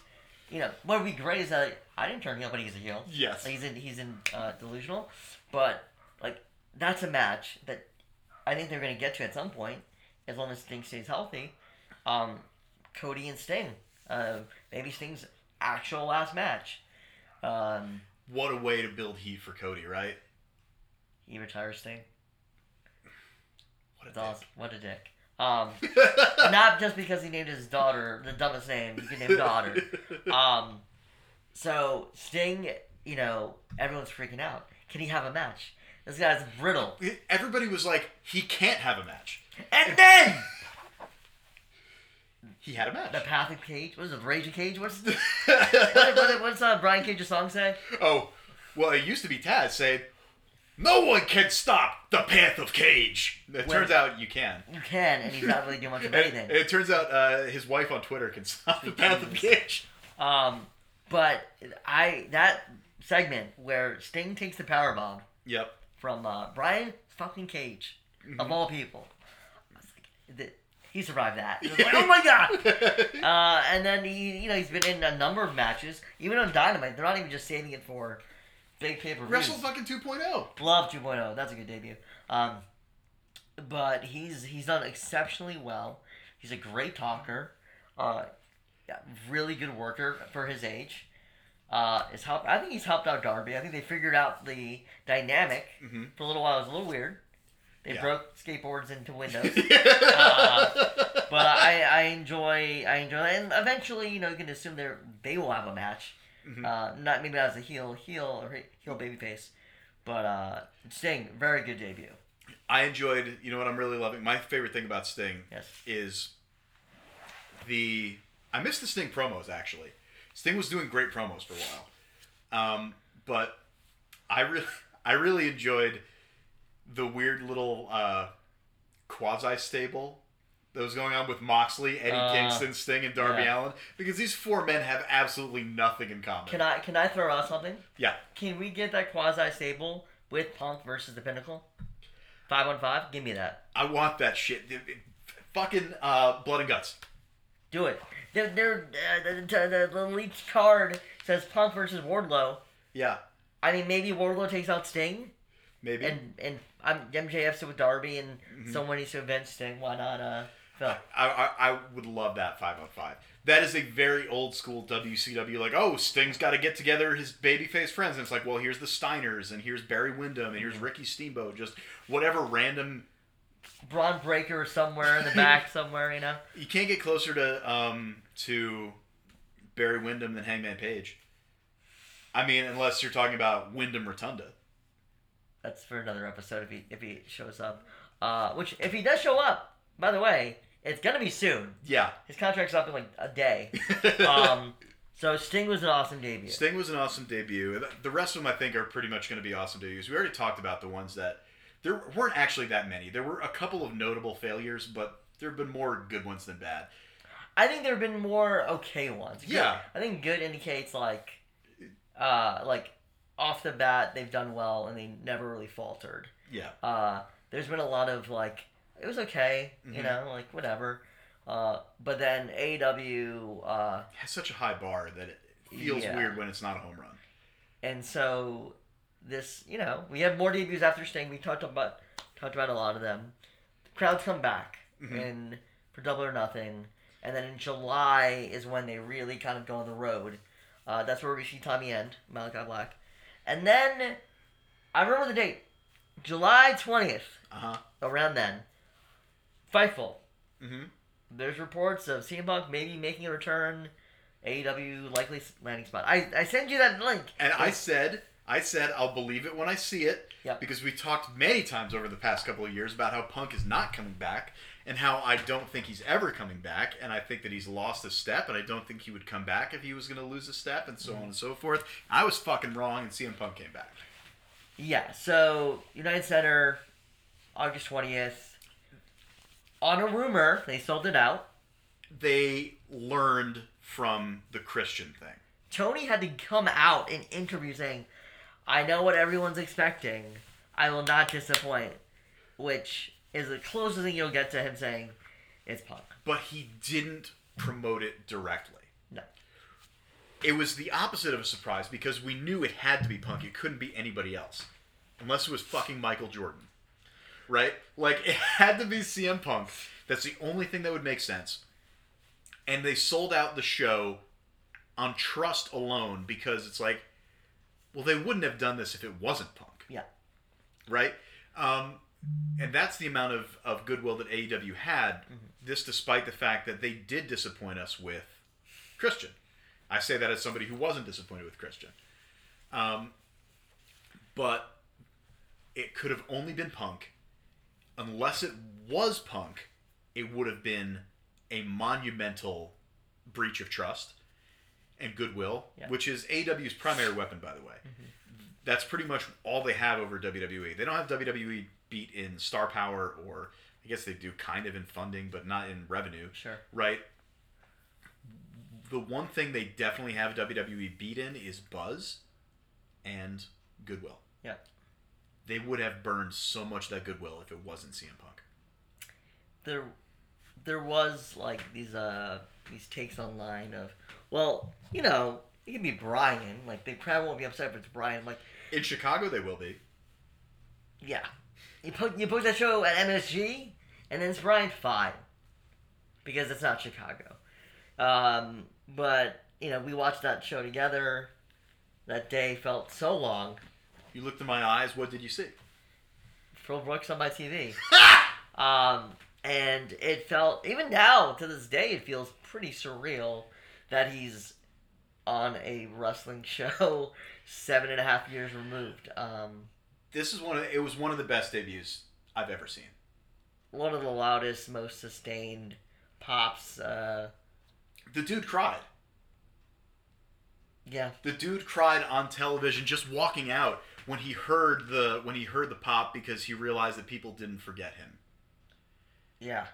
S2: you know, what would be great is that I didn't turn heel, but he's a heel.
S3: Yes.
S2: Like, he's in he's in uh, delusional, but like that's a match that I think they're gonna get to at some point, as long as Sting stays healthy. Um, Cody and Sting, uh, maybe Sting's actual last match. Um,
S3: What a way to build heat for Cody, right?
S2: he retires Sting.
S3: What a
S2: That's
S3: dick.
S2: What a dick. Um, not just because he named his daughter the dumbest name you can name daughter. Um, so Sting, you know, everyone's freaking out. Can he have a match? This guy's brittle.
S3: Everybody was like, he can't have a match.
S2: And then
S3: He had a match.
S2: the Path of Cage. What is it? Rage of Cage. What's what, what, what's uh, Brian Cage's song say?
S3: oh, well, it used to be Taz saying, "No one can stop the path of Cage." It turns out you can.
S2: You can, and he's not really doing much of anything.
S3: and it turns out uh, his wife on Twitter can stop the path of Cage.
S2: Um, but I that segment where Sting takes the power bomb
S3: Yep.
S2: From uh, Brian fucking Cage of all people. Like, he survived that. Like, oh my god! Uh, and then he, you know, he's been in a number of matches, even on Dynamite. They're not even just saving it for big pay per.
S3: Wrestle fucking oh. 2.0.
S2: Love 2.0. That's a good debut. Um, but he's he's done exceptionally well. He's a great talker. Uh, yeah, really good worker for his age. Uh, is help. I think he's helped out Darby. I think they figured out the dynamic
S3: Mhm.
S2: for a little while. It was a little weird. They
S3: Yeah.
S2: broke skateboards into windows. Uh, but I, I enjoy I enjoy and eventually you know you can assume they they will have a match.
S3: Mhm.
S2: Uh, not maybe not as a heel heel or he- heel babyface, but uh, Sting very good debut.
S3: I enjoyed. You know what I'm really loving? My favorite thing about Sting
S2: Yes.
S3: is the. I miss the Sting promos actually. Sting was doing great promos for a while, um, but I really, I really enjoyed the weird little uh, quasi stable that was going on with Moxley, Eddie
S2: Uh,
S3: Kingston, Sting, and Darby
S2: yeah.
S3: Allin because these four men have absolutely nothing in common.
S2: Can I can I throw out something?
S3: Yeah.
S2: Can we get that quasi stable with Punk versus the Pinnacle? Five on five. Give me that.
S3: I want that shit. It- it- fucking uh, blood and guts.
S2: Do it. They're, they're, uh, the, the, the elite card says Punk versus Wardlow.
S3: Yeah,
S2: I mean, maybe Wardlow takes out Sting,
S3: maybe.
S2: and and I'm MJF's with Darby, and
S3: Mm-hmm.
S2: someone needs to avenge Sting. Why not? Uh, Phil?
S3: I, I, I would love that five on five. That is a very old school WCW. Like, oh, Sting's got to get together his babyface friends, and it's like, well, here's the Steiners, and here's Barry Windham, and here's Ricky Steamboat. Just whatever random.
S2: Bron Breakker somewhere in the back, somewhere, you know.
S3: You can't get closer to um to Barry Windham than Hangman Page. I mean, unless you're talking about Windham Rotunda.
S2: That's for another episode if he if he shows up. Uh, which if he does show up, by the way, it's gonna be soon.
S3: Yeah.
S2: His contract's up in like a day. Um, so Sting was an awesome debut.
S3: Sting was an awesome debut. The rest of them, I think, are pretty much going to be awesome debuts. We already talked about the ones that there weren't actually that many. There were a couple of notable failures, but there have been more good ones than bad.
S2: I think there have been more okay ones. Good-
S3: Yeah.
S2: I think good indicates like, uh, like off the bat they've done well and they never really faltered.
S3: Yeah,
S2: Uh, there's been a lot of like it was okay, you
S3: Mhm.
S2: know, like whatever. Uh, but then AEW, uh,
S3: has such a high bar that it feels
S2: Yeah.
S3: weird when it's not a home run.
S2: and so this, you know, we have more debuts after Sting. We talked about talked about a lot of them. The crowds come back
S3: Mhm.
S2: and for Double or Nothing, and then in July is when they really kind of go on the road. Uh, that's where we see Tommy End, Malakai Black, and then I remember the date, July twentieth,
S3: Uh huh.
S2: around then. Fightful.
S3: hmm
S2: There's reports of CM Punk maybe making a return. AEW likely landing spot. I, I send you that link.
S3: And I said, I said, I'll believe it when I see it.
S2: Yep.
S3: Because we talked many times over the past couple of years about how Punk is not coming back, and how I don't think he's ever coming back, and I think that he's lost a step, and I don't think he would come back if he was going to lose a step, and so mm-hmm. on and so forth. I was fucking wrong, and CM Punk came back.
S2: Yeah, so United Center, August 20th. On a rumor, they sold it out.
S3: They learned from the Christian thing.
S2: Tony had to come out in interview saying, I know what everyone's expecting. I will not disappoint. Which is the closest thing you'll get to him saying, it's Punk.
S3: But he didn't promote it directly.
S2: No.
S3: It was the opposite of a surprise because we knew it had to be Punk. It couldn't be anybody else. Unless it was fucking Michael Jordan. Right? Like, it had to be CM Punk. That's the only thing that would make sense. And they sold out the show on trust alone because it's like, well, they wouldn't have done this if it wasn't Punk.
S2: Yeah.
S3: Right? Um, and that's the amount of, of goodwill that AEW had. This, despite the fact that they did disappoint us with Christian. I say that as somebody who wasn't disappointed with Christian. Um, but it could have only been Punk. Unless it was Punk, it would have been a monumental breach of trust and goodwill,
S2: Yeah.
S3: which is AW's primary weapon, by the way. That's pretty much all they have over WWE. They don't have WWE beat in star power, or I guess they do kind of in funding, but not in revenue
S2: Sure.
S3: right? The one thing they definitely have WWE beat in is buzz and goodwill.
S2: Yeah.
S3: They would have burned so much of that goodwill if it wasn't CM Punk.
S2: there there was like these uh these takes online of well you know it could be Bryan like they probably won't be upset if it's Bryan like
S3: In Chicago, they will be.
S2: yeah you put you put that show at MSG and then it's Bryan fine because it's not Chicago um but you know we watched that show together that day felt so long
S3: You looked in my eyes. What did you see?
S2: Phil Brooks on my TV Um, and it felt, even now to this day, it feels pretty surreal that he's on a wrestling show seven and a half years removed. Um,
S3: This is one of it was one of the best debuts I've ever seen.
S2: one of the loudest, most sustained pops. Uh,
S3: The dude cried.
S2: yeah,
S3: The dude cried on television just walking out when he heard the when he heard the pop because he realized that people didn't forget him.
S2: Yeah.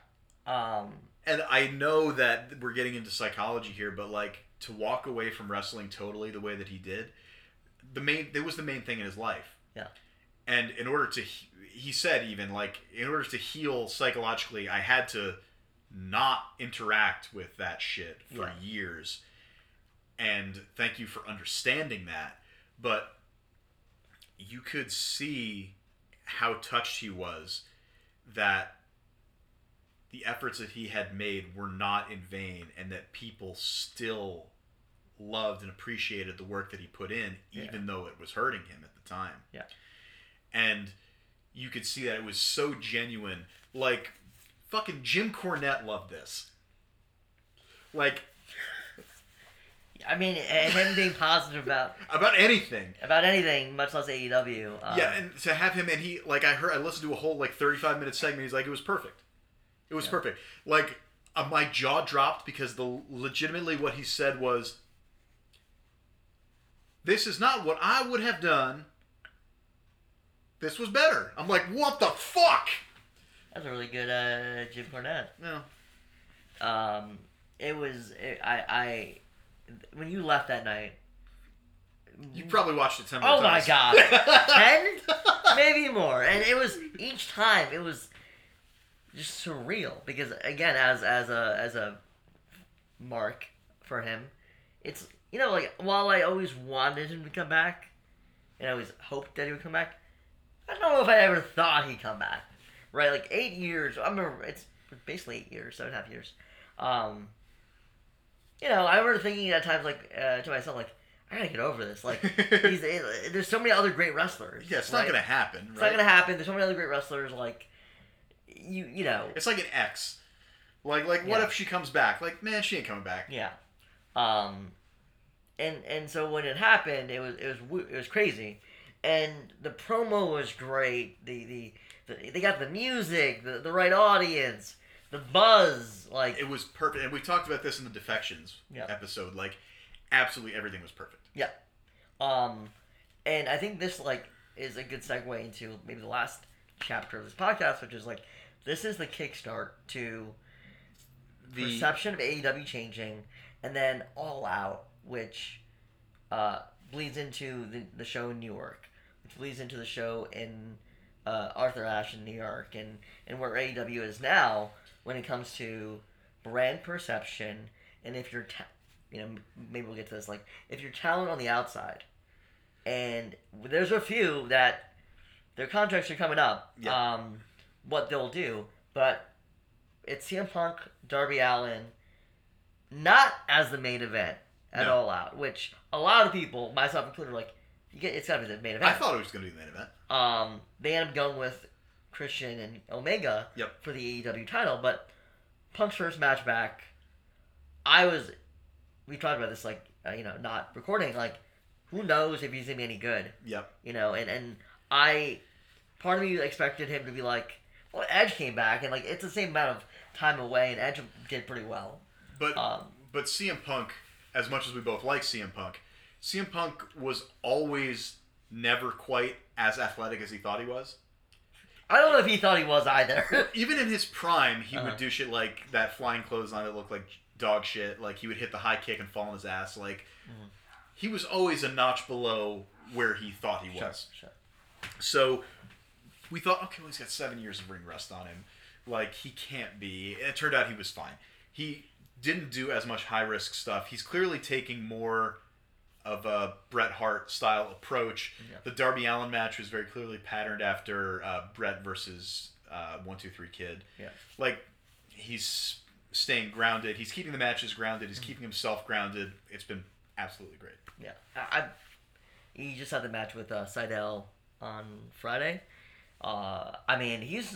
S2: Um,
S3: and I know that we're getting into psychology here, but like to walk away from wrestling totally the way that he did, the main it was the main thing in his life.
S2: Yeah.
S3: And in order to, he- said even like in order to heal psychologically, I had to not interact with that shit for
S2: Yeah.
S3: years. And thank you for understanding that. But you could see how touched he was that the efforts that he had made were not in vain and that people still loved and appreciated the work that he put in
S2: Yeah.
S3: even though it was hurting him at the time
S2: Yeah.
S3: and you could see that it was so genuine like fucking jim cornette loved this like
S2: I mean, and him being positive about
S3: about anything
S2: about anything, much less AEW. Um,
S3: yeah and to have him and he like i heard i listened to a whole like 35 minute segment he's like it was perfect it was
S2: Yeah.
S3: perfect. Like uh, my jaw dropped because the legitimately what he said was this is not what i would have done. This was better. I'm like what the fuck?
S2: That's a really good uh, Jim Cornette.
S3: no
S2: Um, it was it, I I when you left that night.
S3: you probably watched it 10 more
S2: Oh my god, ten, maybe more, and it was each time it was just surreal because again, as as a as a mark for him, it's you know like while I always wanted him to come back, and I always hoped that he would come back, I don't know if I ever thought he'd come back. Right, like eight years. I remember it's basically eight years, seven and a half years. Um, you know, I remember thinking at times like uh, to myself like, I gotta get over this. Like, he's eh, there's so many other great wrestlers.
S3: yeah it's
S2: right?
S3: not gonna happen
S2: It's not gonna happen. There's so many other great wrestlers. Like, you you know,
S3: it's like an ex like like what
S2: Yeah.
S3: if she comes back like man she ain't coming back
S2: yeah. Um, and and so when it happened, it was it was it was crazy, and the promo was great. The the, the they got the music, the the right audience, the buzz. Like,
S3: it was perfect and we talked about this in the defections
S2: Yeah.
S3: episode like absolutely everything was perfect
S2: Yeah. Um, and I think this like is a good segue into maybe the last chapter of this podcast, which is like this is the kickstart to
S3: the
S2: perception of AEW changing, and then All Out, which uh, bleeds into the, the show in New York, which bleeds into the show in uh, Arthur Ashe in New York, and and where AEW is now when it comes to brand perception, and if you're, ta- you know, maybe we'll get to this, like if you're talent on the outside, and there's a few that their contracts are coming up,
S3: Yeah.
S2: um, what they'll do, but it's CM Punk, Darby Allin, not as the main event at
S3: No.
S2: All Out, which a lot of people, myself included, like you get it's gotta be the main event.
S3: i thought it was going to be the main event
S2: Um, they ended up going with Christian and Omega
S3: Yep.
S2: for the AEW title, but Punk's first match back, I was, we talked about this like uh, you know not recording like, who knows if he's gonna be any good,
S3: yep
S2: you know, and and I, part of me expected him to be like, well Edge came back and like it's the same amount of time away and Edge did pretty well.
S3: But
S2: Um,
S3: but CM Punk, as much as we both like CM Punk, CM Punk was always never quite as athletic as he thought he was.
S2: I don't know if he thought he was either.
S3: Even in his prime, he
S2: Uh-huh.
S3: would do shit like that flying clothesline that looked like dog shit. Like he would hit the high kick and fall on his ass. Like
S2: Mhm.
S3: he was always a notch below where he thought he was.
S2: Sure.
S3: So we thought, okay, well, he's got seven years of ring rust on him. Like he can't be. It turned out he was fine. He didn't do as much high risk stuff. He's clearly taking more of a Bret Hart style approach.
S2: Yeah.
S3: The Darby Allin match was very clearly patterned after uh, Bret versus uh, One Two Three Kid.
S2: Yeah.
S3: Like he's staying grounded. He's keeping the matches grounded.
S2: Mm-hmm.
S3: He's keeping himself grounded. It's been absolutely great.
S2: Yeah, I, I he just had the match with uh, Sydal on Friday. Uh, I mean, he's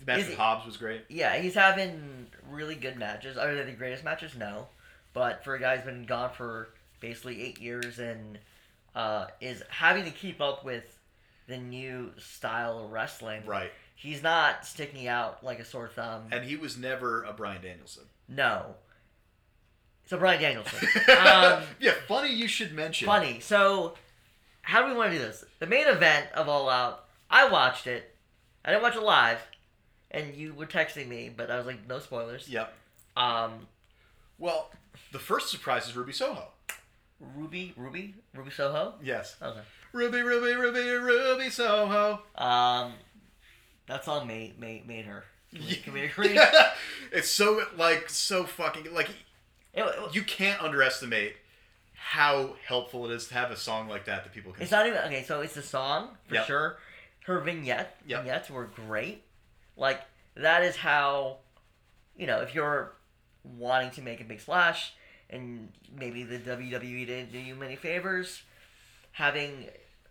S3: The match with Hobbs was great.
S2: yeah, he's having really good matches. Are they the greatest matches? No, but for a guy who's been gone for basically eight years and uh, is having to keep up with the new style of wrestling,
S3: Right.
S2: he's not sticking out like a sore thumb.
S3: And he was never a Bryan Danielson.
S2: no. So Bryan Danielson. um,
S3: yeah, funny you should mention.
S2: Funny. So, how do we want to do this? The main event of All Out, I watched it. I didn't watch it live, and you were texting me, but I was like, no spoilers.
S3: Yep.
S2: Um,
S3: Well, the first surprise is Ruby Soho.
S2: Ruby, Ruby, Ruby Soho.
S3: Yes.
S2: Okay.
S3: Ruby, Ruby, Ruby, Ruby Soho.
S2: Um, that song made made made her. Can we, can we agree?
S3: it's so like so fucking like
S2: It-
S3: you can't underestimate how helpful it is to have a song like that that people can.
S2: It's not even okay. So it's the song for
S3: Yep.
S2: sure. Her vignette
S3: Yep.
S2: vignettes were great. Like that is how, you know, if you're wanting to make a big splash, and maybe the WWE didn't do you many favors, having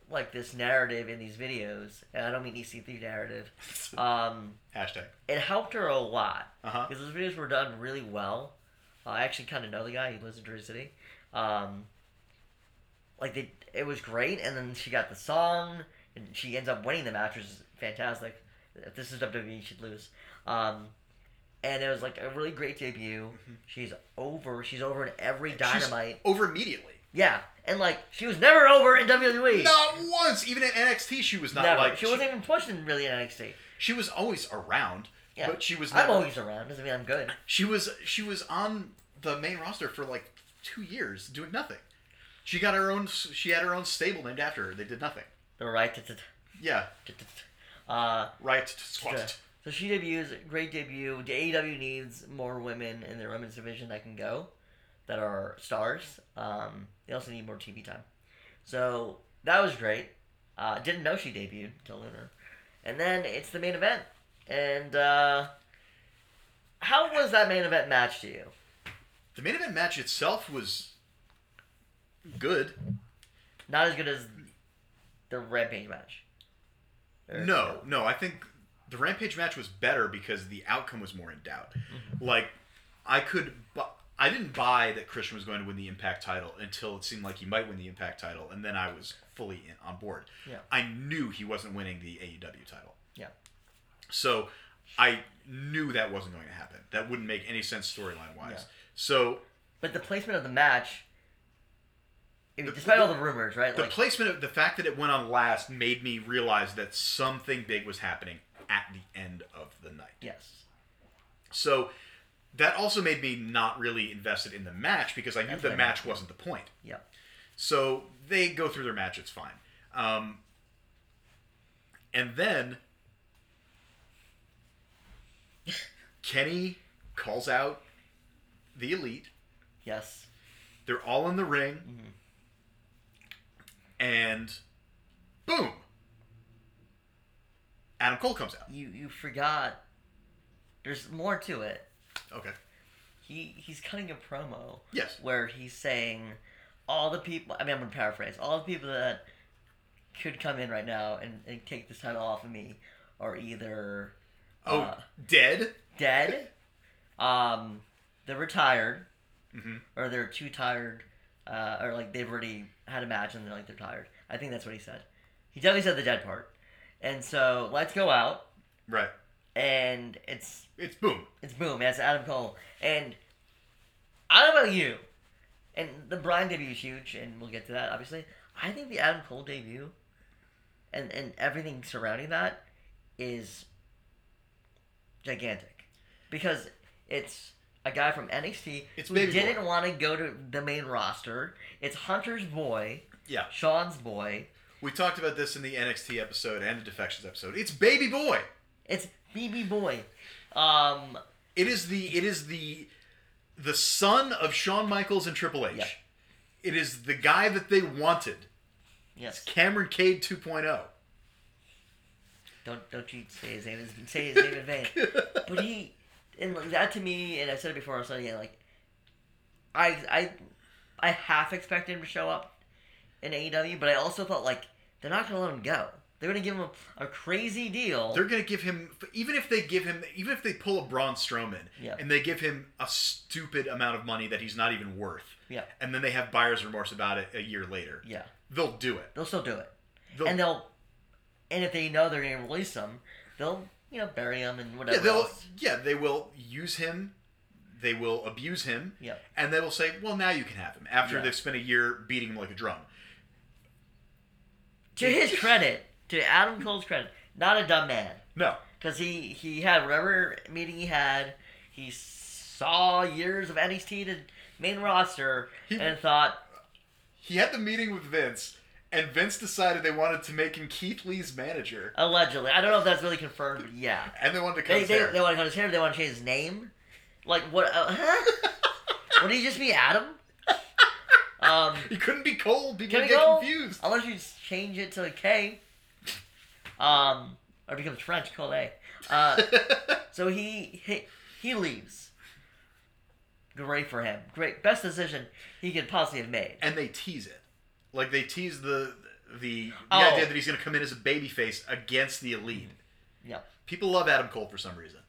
S2: like this narrative in these videos, and I don't mean EC3 narrative. Um,
S3: Hashtag.
S2: it helped her a lot
S3: Uh huh.
S2: because those videos were done really well. Uh, I actually kind of know the guy. He lives in Jersey City. Um, like they, it was great, and then she got the song, and she ends up winning the match, which is fantastic. If this is WWE, she'd lose. Um, and it was like a really great debut. She's over. She's over in every
S3: She's
S2: Dynamite.
S3: over immediately.
S2: yeah, and like she was never over in WWE.
S3: Not once. Even in NXT, she was not
S2: never.
S3: like
S2: she wasn't even pushed in really in NXT.
S3: she was always around.
S2: Yeah.
S3: But she was
S2: I'm always around. Doesn't mean I'm good.
S3: She was she was on the main roster for like two years doing nothing. She got her own. She had her own stable named after her. They did nothing.
S2: Right
S3: Yeah.
S2: uh,
S3: Right. Squat.
S2: So she debuts, great debut. The AEW needs more women in their women's division that can go, that are stars. Um, they also need more TV time. So that was great. Uh, didn't know she debuted until Lunar. And then it's the main event. And uh, how was that main event match to you?
S3: The main event match itself was good.
S2: Not as good as the Rampage match. Or-
S3: No, no, I think the Rampage match was better because the outcome was more in doubt.
S2: Mm-hmm.
S3: Like, I could, bu- I didn't buy that Christian was going to win the Impact title until it seemed like he might win the Impact title, and then I was fully in, on board.
S2: Yeah.
S3: I knew he wasn't winning the AEW title.
S2: Yeah.
S3: So I knew that wasn't going to happen. That wouldn't make any sense storyline wise.
S2: Yeah.
S3: So
S2: But the placement of the match,
S3: The-
S2: despite all the rumors, right?
S3: the
S2: Like,
S3: placement of the fact that it went on last made me realize that something big was happening at the end of the night.
S2: yes.
S3: So that also made me not really invested in the match because I knew
S2: That's
S3: the match wasn't the point.
S2: Yeah.
S3: So they go through their match, it's fine. Um, and then Kenny calls out the elite.
S2: Yes.
S3: They're all in the ring.
S2: Mm-hmm.
S3: And boom! Adam Cole comes out.
S2: You you forgot. There's more to it.
S3: Okay.
S2: He he's cutting a promo
S3: Yes.
S2: where he's saying all the people. I mean, I'm gonna paraphrase. All the people that could come in right now and, and take this title off of me are either
S3: Oh,
S2: uh,
S3: dead?
S2: dead, um, they're retired,
S3: mm-hmm.
S2: or they're too tired, uh, or like they've already had a match and they're like they're tired. I think that's what he said. He definitely said the dead part. And so let's go out,
S3: Right.
S2: and it's
S3: It's boom.
S2: it's boom. That's Adam Cole, and I don't know about you, and the Bryan debut is huge, and we'll get to that obviously. I think the Adam Cole debut, and and everything surrounding that, is gigantic, because it's a guy from NXT
S3: It's
S2: who
S3: Baby Boy.
S2: didn't want to go to the main roster. It's Hunter's boy,
S3: Yeah.
S2: Shawn's boy.
S3: We talked about this in the NXT episode and the Defections episode. It's Baby Boy.
S2: It's BB boy. Um,
S3: It is the it is the the son of Shawn Michaels and Triple H.
S2: Yeah.
S3: It is the guy that they wanted.
S2: yes.
S3: Cameron Cade oh. 2.0.
S2: Don't don't you say his name say his name in vain. But he and like, that to me, and I said it before. I said it. Like, I I I half expected him to show up in AEW, but I also felt like they're not gonna let him go. They're gonna give him a, a crazy deal.
S3: They're gonna give him even if they give him even if they pull a Braun Strowman
S2: Yeah.
S3: and they give him a stupid amount of money that he's not even worth,
S2: yeah,
S3: and then they have buyer's remorse about it a year later,
S2: yeah.
S3: they'll do it.
S2: They'll still do it,
S3: They'll,
S2: and they'll and if they know they're gonna release him, they'll you know bury him and whatever
S3: yeah, they'll
S2: else.
S3: yeah they will use him, they will abuse him,
S2: Yeah.
S3: and they will say, well now you can have him after
S2: Yeah.
S3: they've spent a year beating him like a drum.
S2: To his credit, to Adam Cole's credit, not a dumb man.
S3: No,
S2: because he he had whatever meeting he had. He saw years of NXT to main roster
S3: He-
S2: and thought,
S3: He had the meeting with Vince, and Vince decided they wanted to make him Keith Lee's manager,
S2: allegedly, I don't know if that's really confirmed, but yeah.
S3: and they wanted to cut
S2: They,
S3: his
S2: they,
S3: hair.
S2: they want to cut his hair. They want to change his name. Like what? Uh, huh? Would he just be Adam? Um,
S3: he couldn't be cold. People
S2: Can
S3: would
S2: he
S3: get
S2: go?
S3: confused.
S2: unless you just change it to a K. Um, or becomes French, called A. Uh, so he, he he leaves. Great for him. Great, best decision he could possibly have made.
S3: and they tease it, like they tease the the, the
S2: Oh.
S3: idea that he's going to come in as a babyface against the elite.
S2: Yeah,
S3: People love Adam Cole for some reason.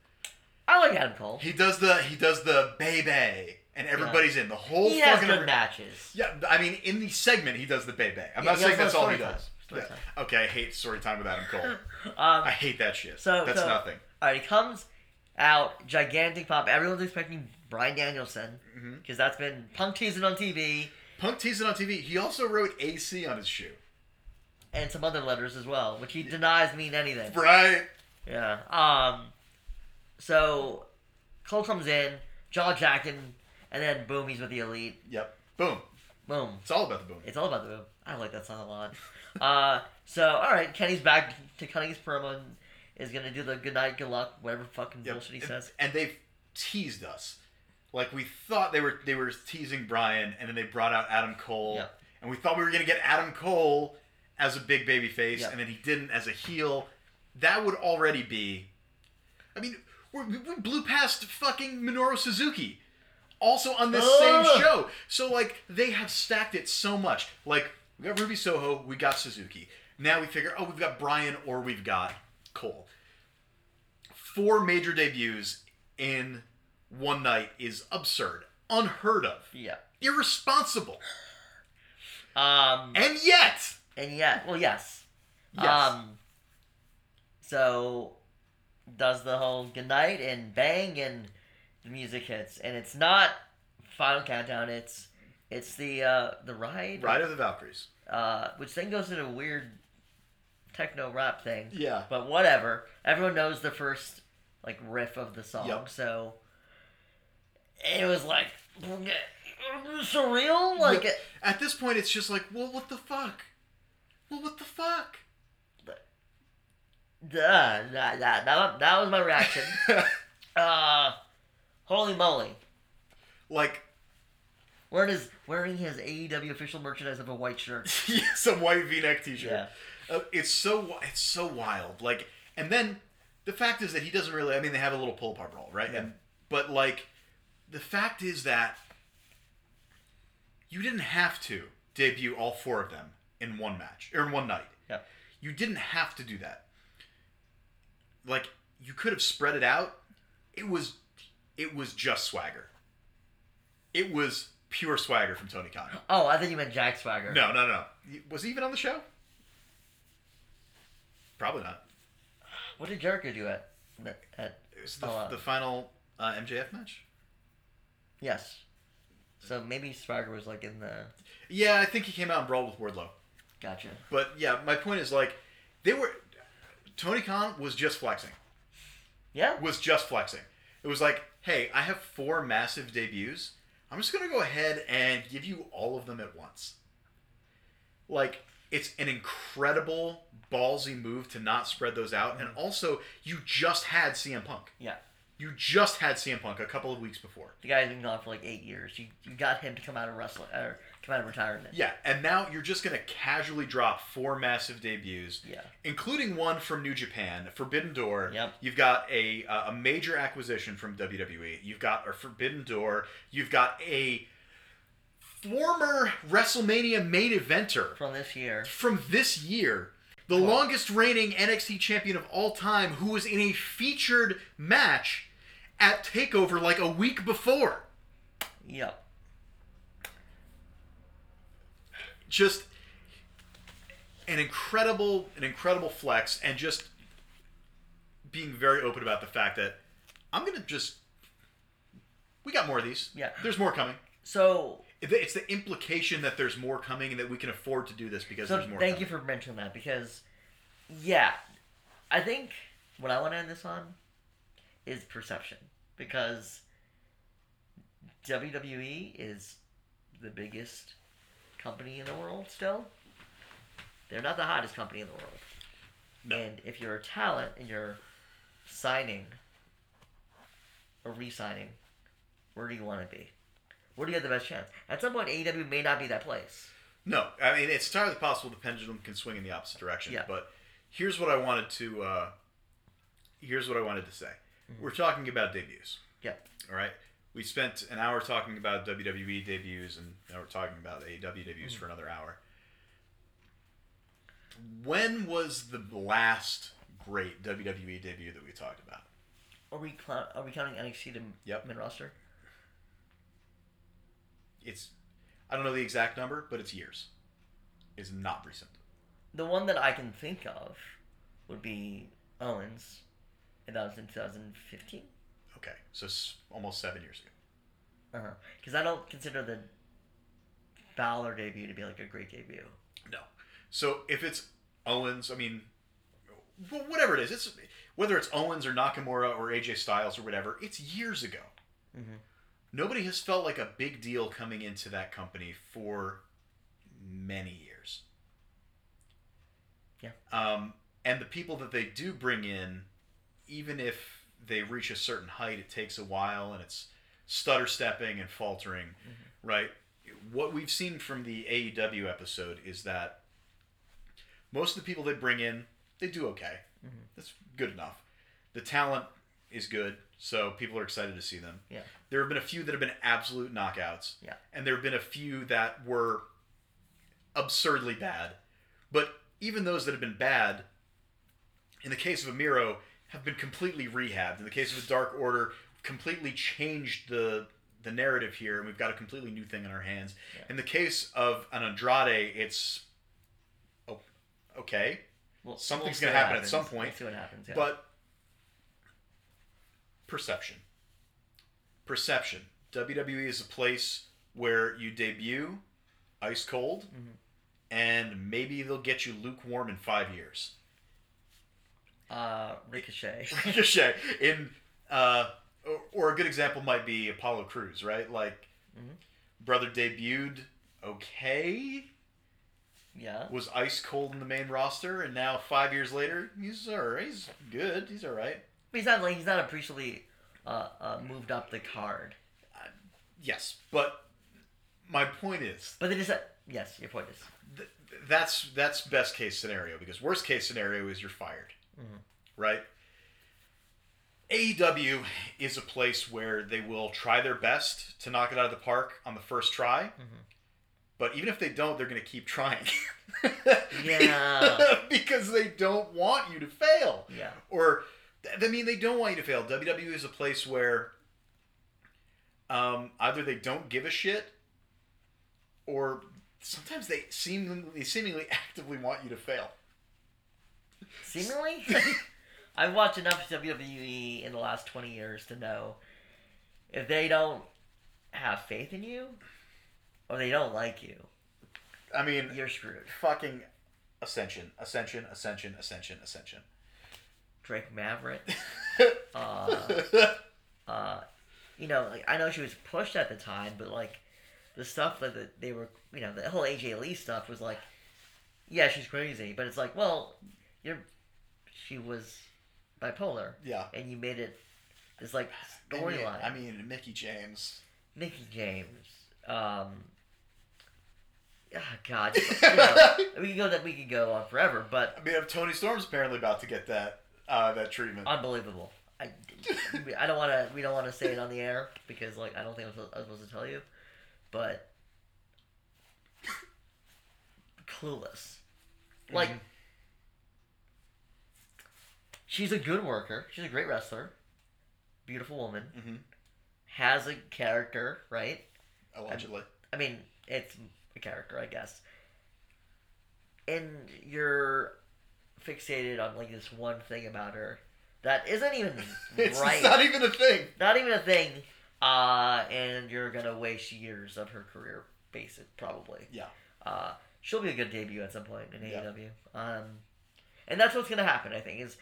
S2: I like Adam Cole.
S3: He does the he does the baby, and everybody's in the whole
S2: He has
S3: fucking.
S2: good matches.
S3: Yeah, I mean, in the segment, he does the baby. I'm
S2: Yeah,
S3: not saying that's all he does. Yeah. Okay, I hate story time with Adam Cole.
S2: Um,
S3: I hate that shit.
S2: So-
S3: that's
S2: so-
S3: nothing.
S2: All right, he comes out, gigantic pop. Everyone's expecting Bryan Danielson because that's been punk teasing on TV
S3: Punk teased it on TV. He also wrote AC on his shoe.
S2: and some other letters as well, which he denies mean anything.
S3: Right.
S2: Yeah. Um. So Cole comes in, jaw jacking, and then boom, he's with the elite.
S3: Yep. Boom.
S2: Boom.
S3: It's all about the boom.
S2: It's all about the boom. I like that song a lot. uh. So all right, Kenny's back to his promo and is gonna do the good night, good luck, whatever fucking
S3: Yep.
S2: bullshit he
S3: and,
S2: says.
S3: and they've teased us. Like we thought they were they were teasing Bryan, and then they brought out Adam Cole,
S2: Yep.
S3: and we thought we were gonna get Adam Cole as a big baby face,
S2: Yep.
S3: and then he didn't as a heel. That would already be. I mean, we're, we blew past fucking Minoru Suzuki, also on this
S2: Ugh.
S3: same show. So like they have stacked it so much. Like we got Ruby Soho, we got Suzuki. Now we figure, oh, we've got Bryan or we've got Cole four major debuts in one night is absurd, unheard of,
S2: Yeah.
S3: irresponsible,
S2: Um.
S3: and yet,
S2: And yet, well, yes.
S3: yes,
S2: Um. So, does the whole good night and bang and the music hits, and it's not final countdown. It's it's the uh the ride,
S3: Ride of the Valkyries.
S2: uh, which then goes into a weird techno rap thing.
S3: Yeah,
S2: But whatever. Everyone knows the first like riff of the song,
S3: Yep.
S2: so it was like surreal. Like
S3: Yeah. at this point, it's just like, well, what the fuck? Well, what the fuck?
S2: duh, that, that, that, that was my reaction. Uh, holy moly.
S3: like,
S2: Wearing his wearing his AEW official merchandise of a white shirt.
S3: some white V-neck T-shirt.
S2: Yeah.
S3: Uh, it's so it's so wild. Like, and then the fact is that he doesn't really. I mean, they have a little pull apart brawl, right?
S2: Yeah.
S3: And but like, the fact is that you didn't have to debut all four of them in one match or in one night.
S2: Yeah.
S3: You didn't have to do that. Like, you could have spread it out. It was, it was just swagger. It was pure swagger from Tony Khan.
S2: Oh, I think you meant Jack Swagger.
S3: No, no, no. Was he even on the show? Probably not.
S2: What did Jericho do at at
S3: It was the,
S2: Oh, uh,
S3: the final uh, MJF match.
S2: Yes? So maybe Swagger was like in the
S3: Yeah, I think he came out and brawled with Wardlow.
S2: gotcha.
S3: But yeah, my point is like they were. Tony Khan was just flexing.
S2: Yeah.
S3: Was just flexing. It was like, hey, I have four massive debuts. I'm just gonna go ahead and give you all of them at once. Like it's an incredible ballsy move to not spread those out, and mm-hmm. also you just had CM Punk.
S2: Yeah.
S3: You just had CM Punk a couple of weeks before.
S2: The guy's been gone for like eight years. You you got him to come out of wrestling or come out of retirement.
S3: Yeah, and now you're just gonna casually drop four massive debuts,
S2: Yeah.
S3: including one from New Japan, Forbidden Door.
S2: Yep.
S3: You've got a uh, a major acquisition from WWE. You've got a Forbidden Door. You've got a former WrestleMania main eventer
S2: From this year.
S3: from this year, the longest reigning NXT champion of all time, who was in a featured match at Takeover like a week before.
S2: Yep.
S3: just an incredible an incredible flex and just being very open about the fact that I'm gonna just we got more of these.
S2: Yeah.
S3: There's more coming.
S2: So
S3: It's the implication that there's more coming and that we can afford to do this because
S2: So
S3: there's more
S2: thank
S3: coming.
S2: you for mentioning that because, yeah, I think what I want to end this on is perception because WWE is the biggest company in the world still. They're not the hottest company in the world.
S3: No.
S2: And if you're a talent and you're signing or re-signing, where do you want to be? Where do you have the best chance? At some point, AEW may not be that place.
S3: No, I mean it's entirely possible the pendulum can swing in the opposite direction.
S2: Yeah.
S3: But here's what I wanted to. Uh, here's what I wanted to say. We're talking about debuts.
S2: Yeah.
S3: All right. We spent an hour talking about WWE debuts, and now we're talking about AEW debuts for another hour. When was the last great WWE debut that we talked about?
S2: Are we cl- are we counting NXT to
S3: Yep.
S2: mid roster?
S3: It's I don't know the exact number, but it's years. It's not recent.
S2: The one that I can think of would be Owens, and that was in 2015.
S3: Okay, so s- almost seven years ago.
S2: Uh-huh. Because I don't consider the Balor debut to be like a great debut.
S3: No. So if it's Owens, I mean, whatever it is, it's whether it's Owens or Nakamura or AJ Styles or whatever, it's years ago.
S2: Mhm.
S3: Nobody has felt like a big deal coming into that company for many years.
S2: Yeah.
S3: Um, and the people that they do bring in, even if they reach a certain height, it takes a while and it's stutter stepping and faltering, right? What we've seen from the AEW episode is that most of the people they bring in, they do okay. That's good enough. The talent is good, so people are excited to see them.
S2: Yeah.
S3: There have been a few that have been absolute knockouts.
S2: Yeah.
S3: And there have been a few that were absurdly bad. But even those that have been bad, in the case of Amiro, have been completely rehabbed. In the case of the Dark Order, completely changed the the narrative here, and we've got a completely new thing in our hands.
S2: Yeah.
S3: In the case of an Andrade, it's oh, okay,
S2: Well,
S3: Something's
S2: see
S3: gonna
S2: what
S3: happen at some point,
S2: We'll see what happens. Yeah.
S3: but perception. Perception. WWE is a place where you debut ice cold,
S2: Mm-hmm.
S3: and maybe they'll get you lukewarm in five years.
S2: uh, Ricochet.
S3: Ricochet in uh, or, or a good example might be Apollo Crews, right? Like,
S2: Mhm.
S3: brother debuted okay,
S2: yeah.
S3: was ice cold in the main roster, and now five years later, he's alright. He's good. He's all right.
S2: But he's not like he's not appreciably uh, uh, moved up the card.
S3: Yes, but my point is
S2: But they just yes, your point is
S3: th- that's that's best case scenario because worst case scenario is you're fired,
S2: Mhm.
S3: right? AEW is a place where they will try their best to knock it out of the park on the first try, but even if they don't, they're going to keep trying.
S2: Yeah.
S3: because they don't want you to fail.
S2: yeah.
S3: or I mean, they don't want you to fail. WWE is a place where um, either they don't give a shit, or sometimes they seemingly seemingly actively want you to fail.
S2: Seemingly, I've watched enough WWE in the last twenty years to know if they don't have faith in you or they don't like you,
S3: I mean,
S2: you're screwed.
S3: fucking ascension, ascension, ascension, ascension, ascension.
S2: Drake Maverick, uh, uh, you know, like I know she was pushed at the time, but like the stuff that they were, you know, the whole AJ Lee stuff was like, yeah, she's crazy, but it's like, well, you're, she was bipolar,
S3: yeah.
S2: and you made it this like
S3: I mean,
S2: storyline.
S3: I mean, Mickie James.
S2: Mickie James, um, ah, God, you know, we could go that we could go on forever, but
S3: I mean, Toni Storm's apparently about to get that uh, that treatment.
S2: unbelievable. I, I don't want to. We don't want to say it on the air because, like, I don't think I'm supposed, I'm supposed to tell you, but clueless. Like,
S3: Mhm.
S2: she's a good worker. She's a great wrestler. Beautiful woman.
S3: Mhm.
S2: Has a character, right?
S3: Allegedly.
S2: I mean, it's a character, I guess. And you're fixated on like this one thing about her that isn't even
S3: It's
S2: right.
S3: not even a thing.
S2: Not even a thing. Uh, and you're gonna waste years of her career, basic probably.
S3: Yeah.
S2: Uh, she'll be a good debut at some point in
S3: Yeah.
S2: AEW. Um, and that's what's gonna happen. I think is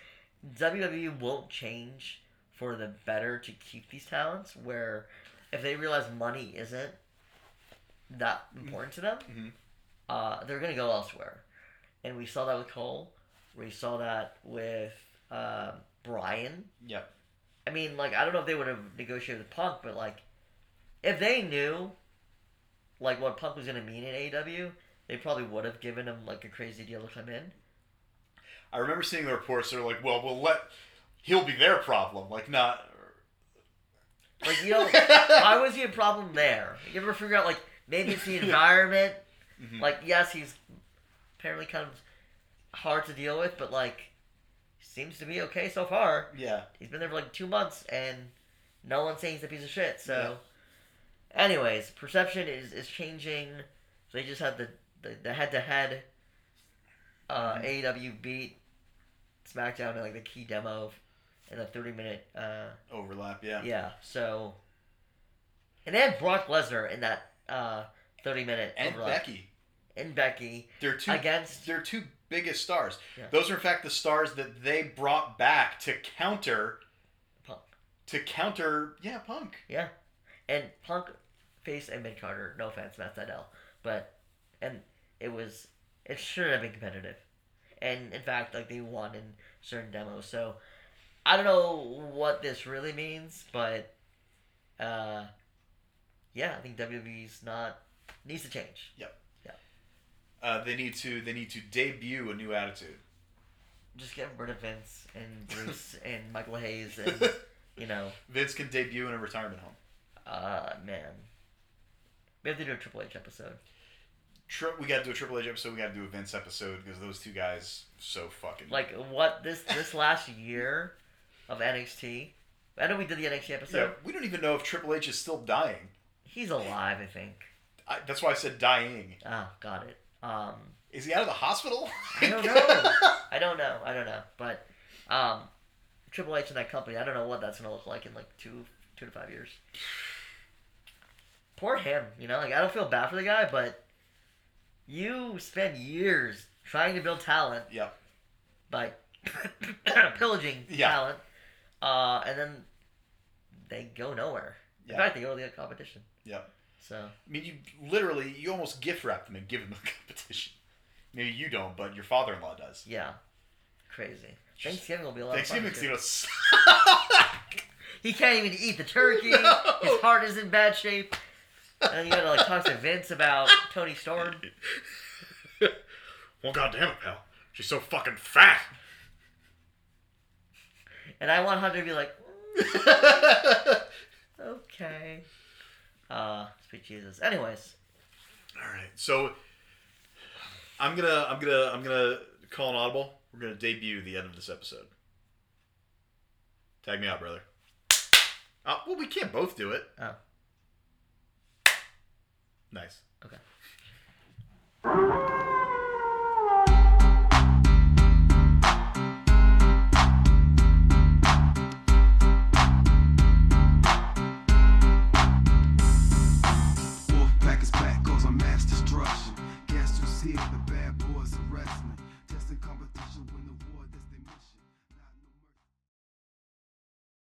S2: WWE won't change for the better to keep these talents. Where if they realize money isn't that important to them,
S3: Mhm.
S2: uh, they're gonna go elsewhere. And we saw that with Cole. We saw that with uh, Bryan.
S3: Yep.
S2: I mean, like I don't know if they would have negotiated with Punk, but like if they knew like what Punk was gonna mean in AEW, they probably would have given him like a crazy deal to come in.
S3: I remember seeing the reports They're like, well, we'll let he'll be their problem, like not.
S2: Like you know, why was he a problem there? You ever figure out like maybe it's the environment?
S3: Mhm.
S2: Like yes, he's apparently kind of hard to deal with, but like seems to be okay so far.
S3: Yeah.
S2: He's been there for like two months, and no one's saying he's a piece of shit. So, anyways, perception is is changing. So they just had the the, the head-to-head uh, AEW beat SmackDown in like the key demo in a thirty-minute. Uh,
S3: Overlap. Yeah.
S2: yeah. So, and they had Brock Lesnar in that uh, thirty-minute
S3: And
S2: overlap.
S3: Becky.
S2: and Becky
S3: They're two.
S2: against
S3: They're two biggest stars.
S2: Yeah.
S3: Those are in fact the stars that they brought back to counter
S2: Punk.
S3: to counter. Yeah, Punk.
S2: Yeah, and Punk faced a mid carder. No offense, Matt Sydal, but and it was it should have been competitive, and in fact, like they won in certain demos. So I don't know what this really means, but uh, yeah, I think WWE's not needs to change.
S3: Uh, they need to. They need to debut a new attitude.
S2: Just get rid of Vince and Bruce and Michael Hayes and you know,
S3: Vince can debut in a retirement home.
S2: uh, man, we have to do a Triple H episode.
S3: Tri- we got to do a Triple H episode. We got to do a Vince episode because those two guys so fucking
S2: like what this this last year of NXT. I know we did the NXT episode.
S3: Yeah,
S2: episode.
S3: we don't even know if Triple H is still dying.
S2: He's alive, I think.
S3: I, that's why I said dying.
S2: Oh, got it. Um,
S3: Is he out of the hospital?
S2: I don't know. I don't know. I don't know. But um, Triple H and that company, I don't know what that's gonna look like in like two two to five years. Poor him. You know, like I don't feel bad for the guy, but you spend years trying to build talent
S3: yeah.
S2: by pillaging
S3: Yeah.
S2: talent, uh, and then they go nowhere. In
S3: Yeah.
S2: fact, they go to the competition.
S3: Yeah.
S2: So
S3: I mean, you literally, you almost gift wrap them and give them a competition. Maybe you don't, but your father-in-law does.
S2: yeah, crazy. Thanksgiving will be a lot
S3: Thanksgiving,
S2: of fun.
S3: you know,
S2: He can't even eat the turkey.
S3: No.
S2: His heart is in bad shape. And you gotta like talk to Vince about Toni Storm.
S3: well, goddamn it, pal. She's so fucking fat.
S2: And I want Hunter to be like, okay. Uh, sweet Jesus. Anyways,
S3: All right, so I'm gonna, I'm gonna, I'm gonna call an audible. We're gonna debut the end of this episode. Tag me out, brother. Uh, well, we can't both do it.
S2: Oh.
S3: Nice.
S2: okay.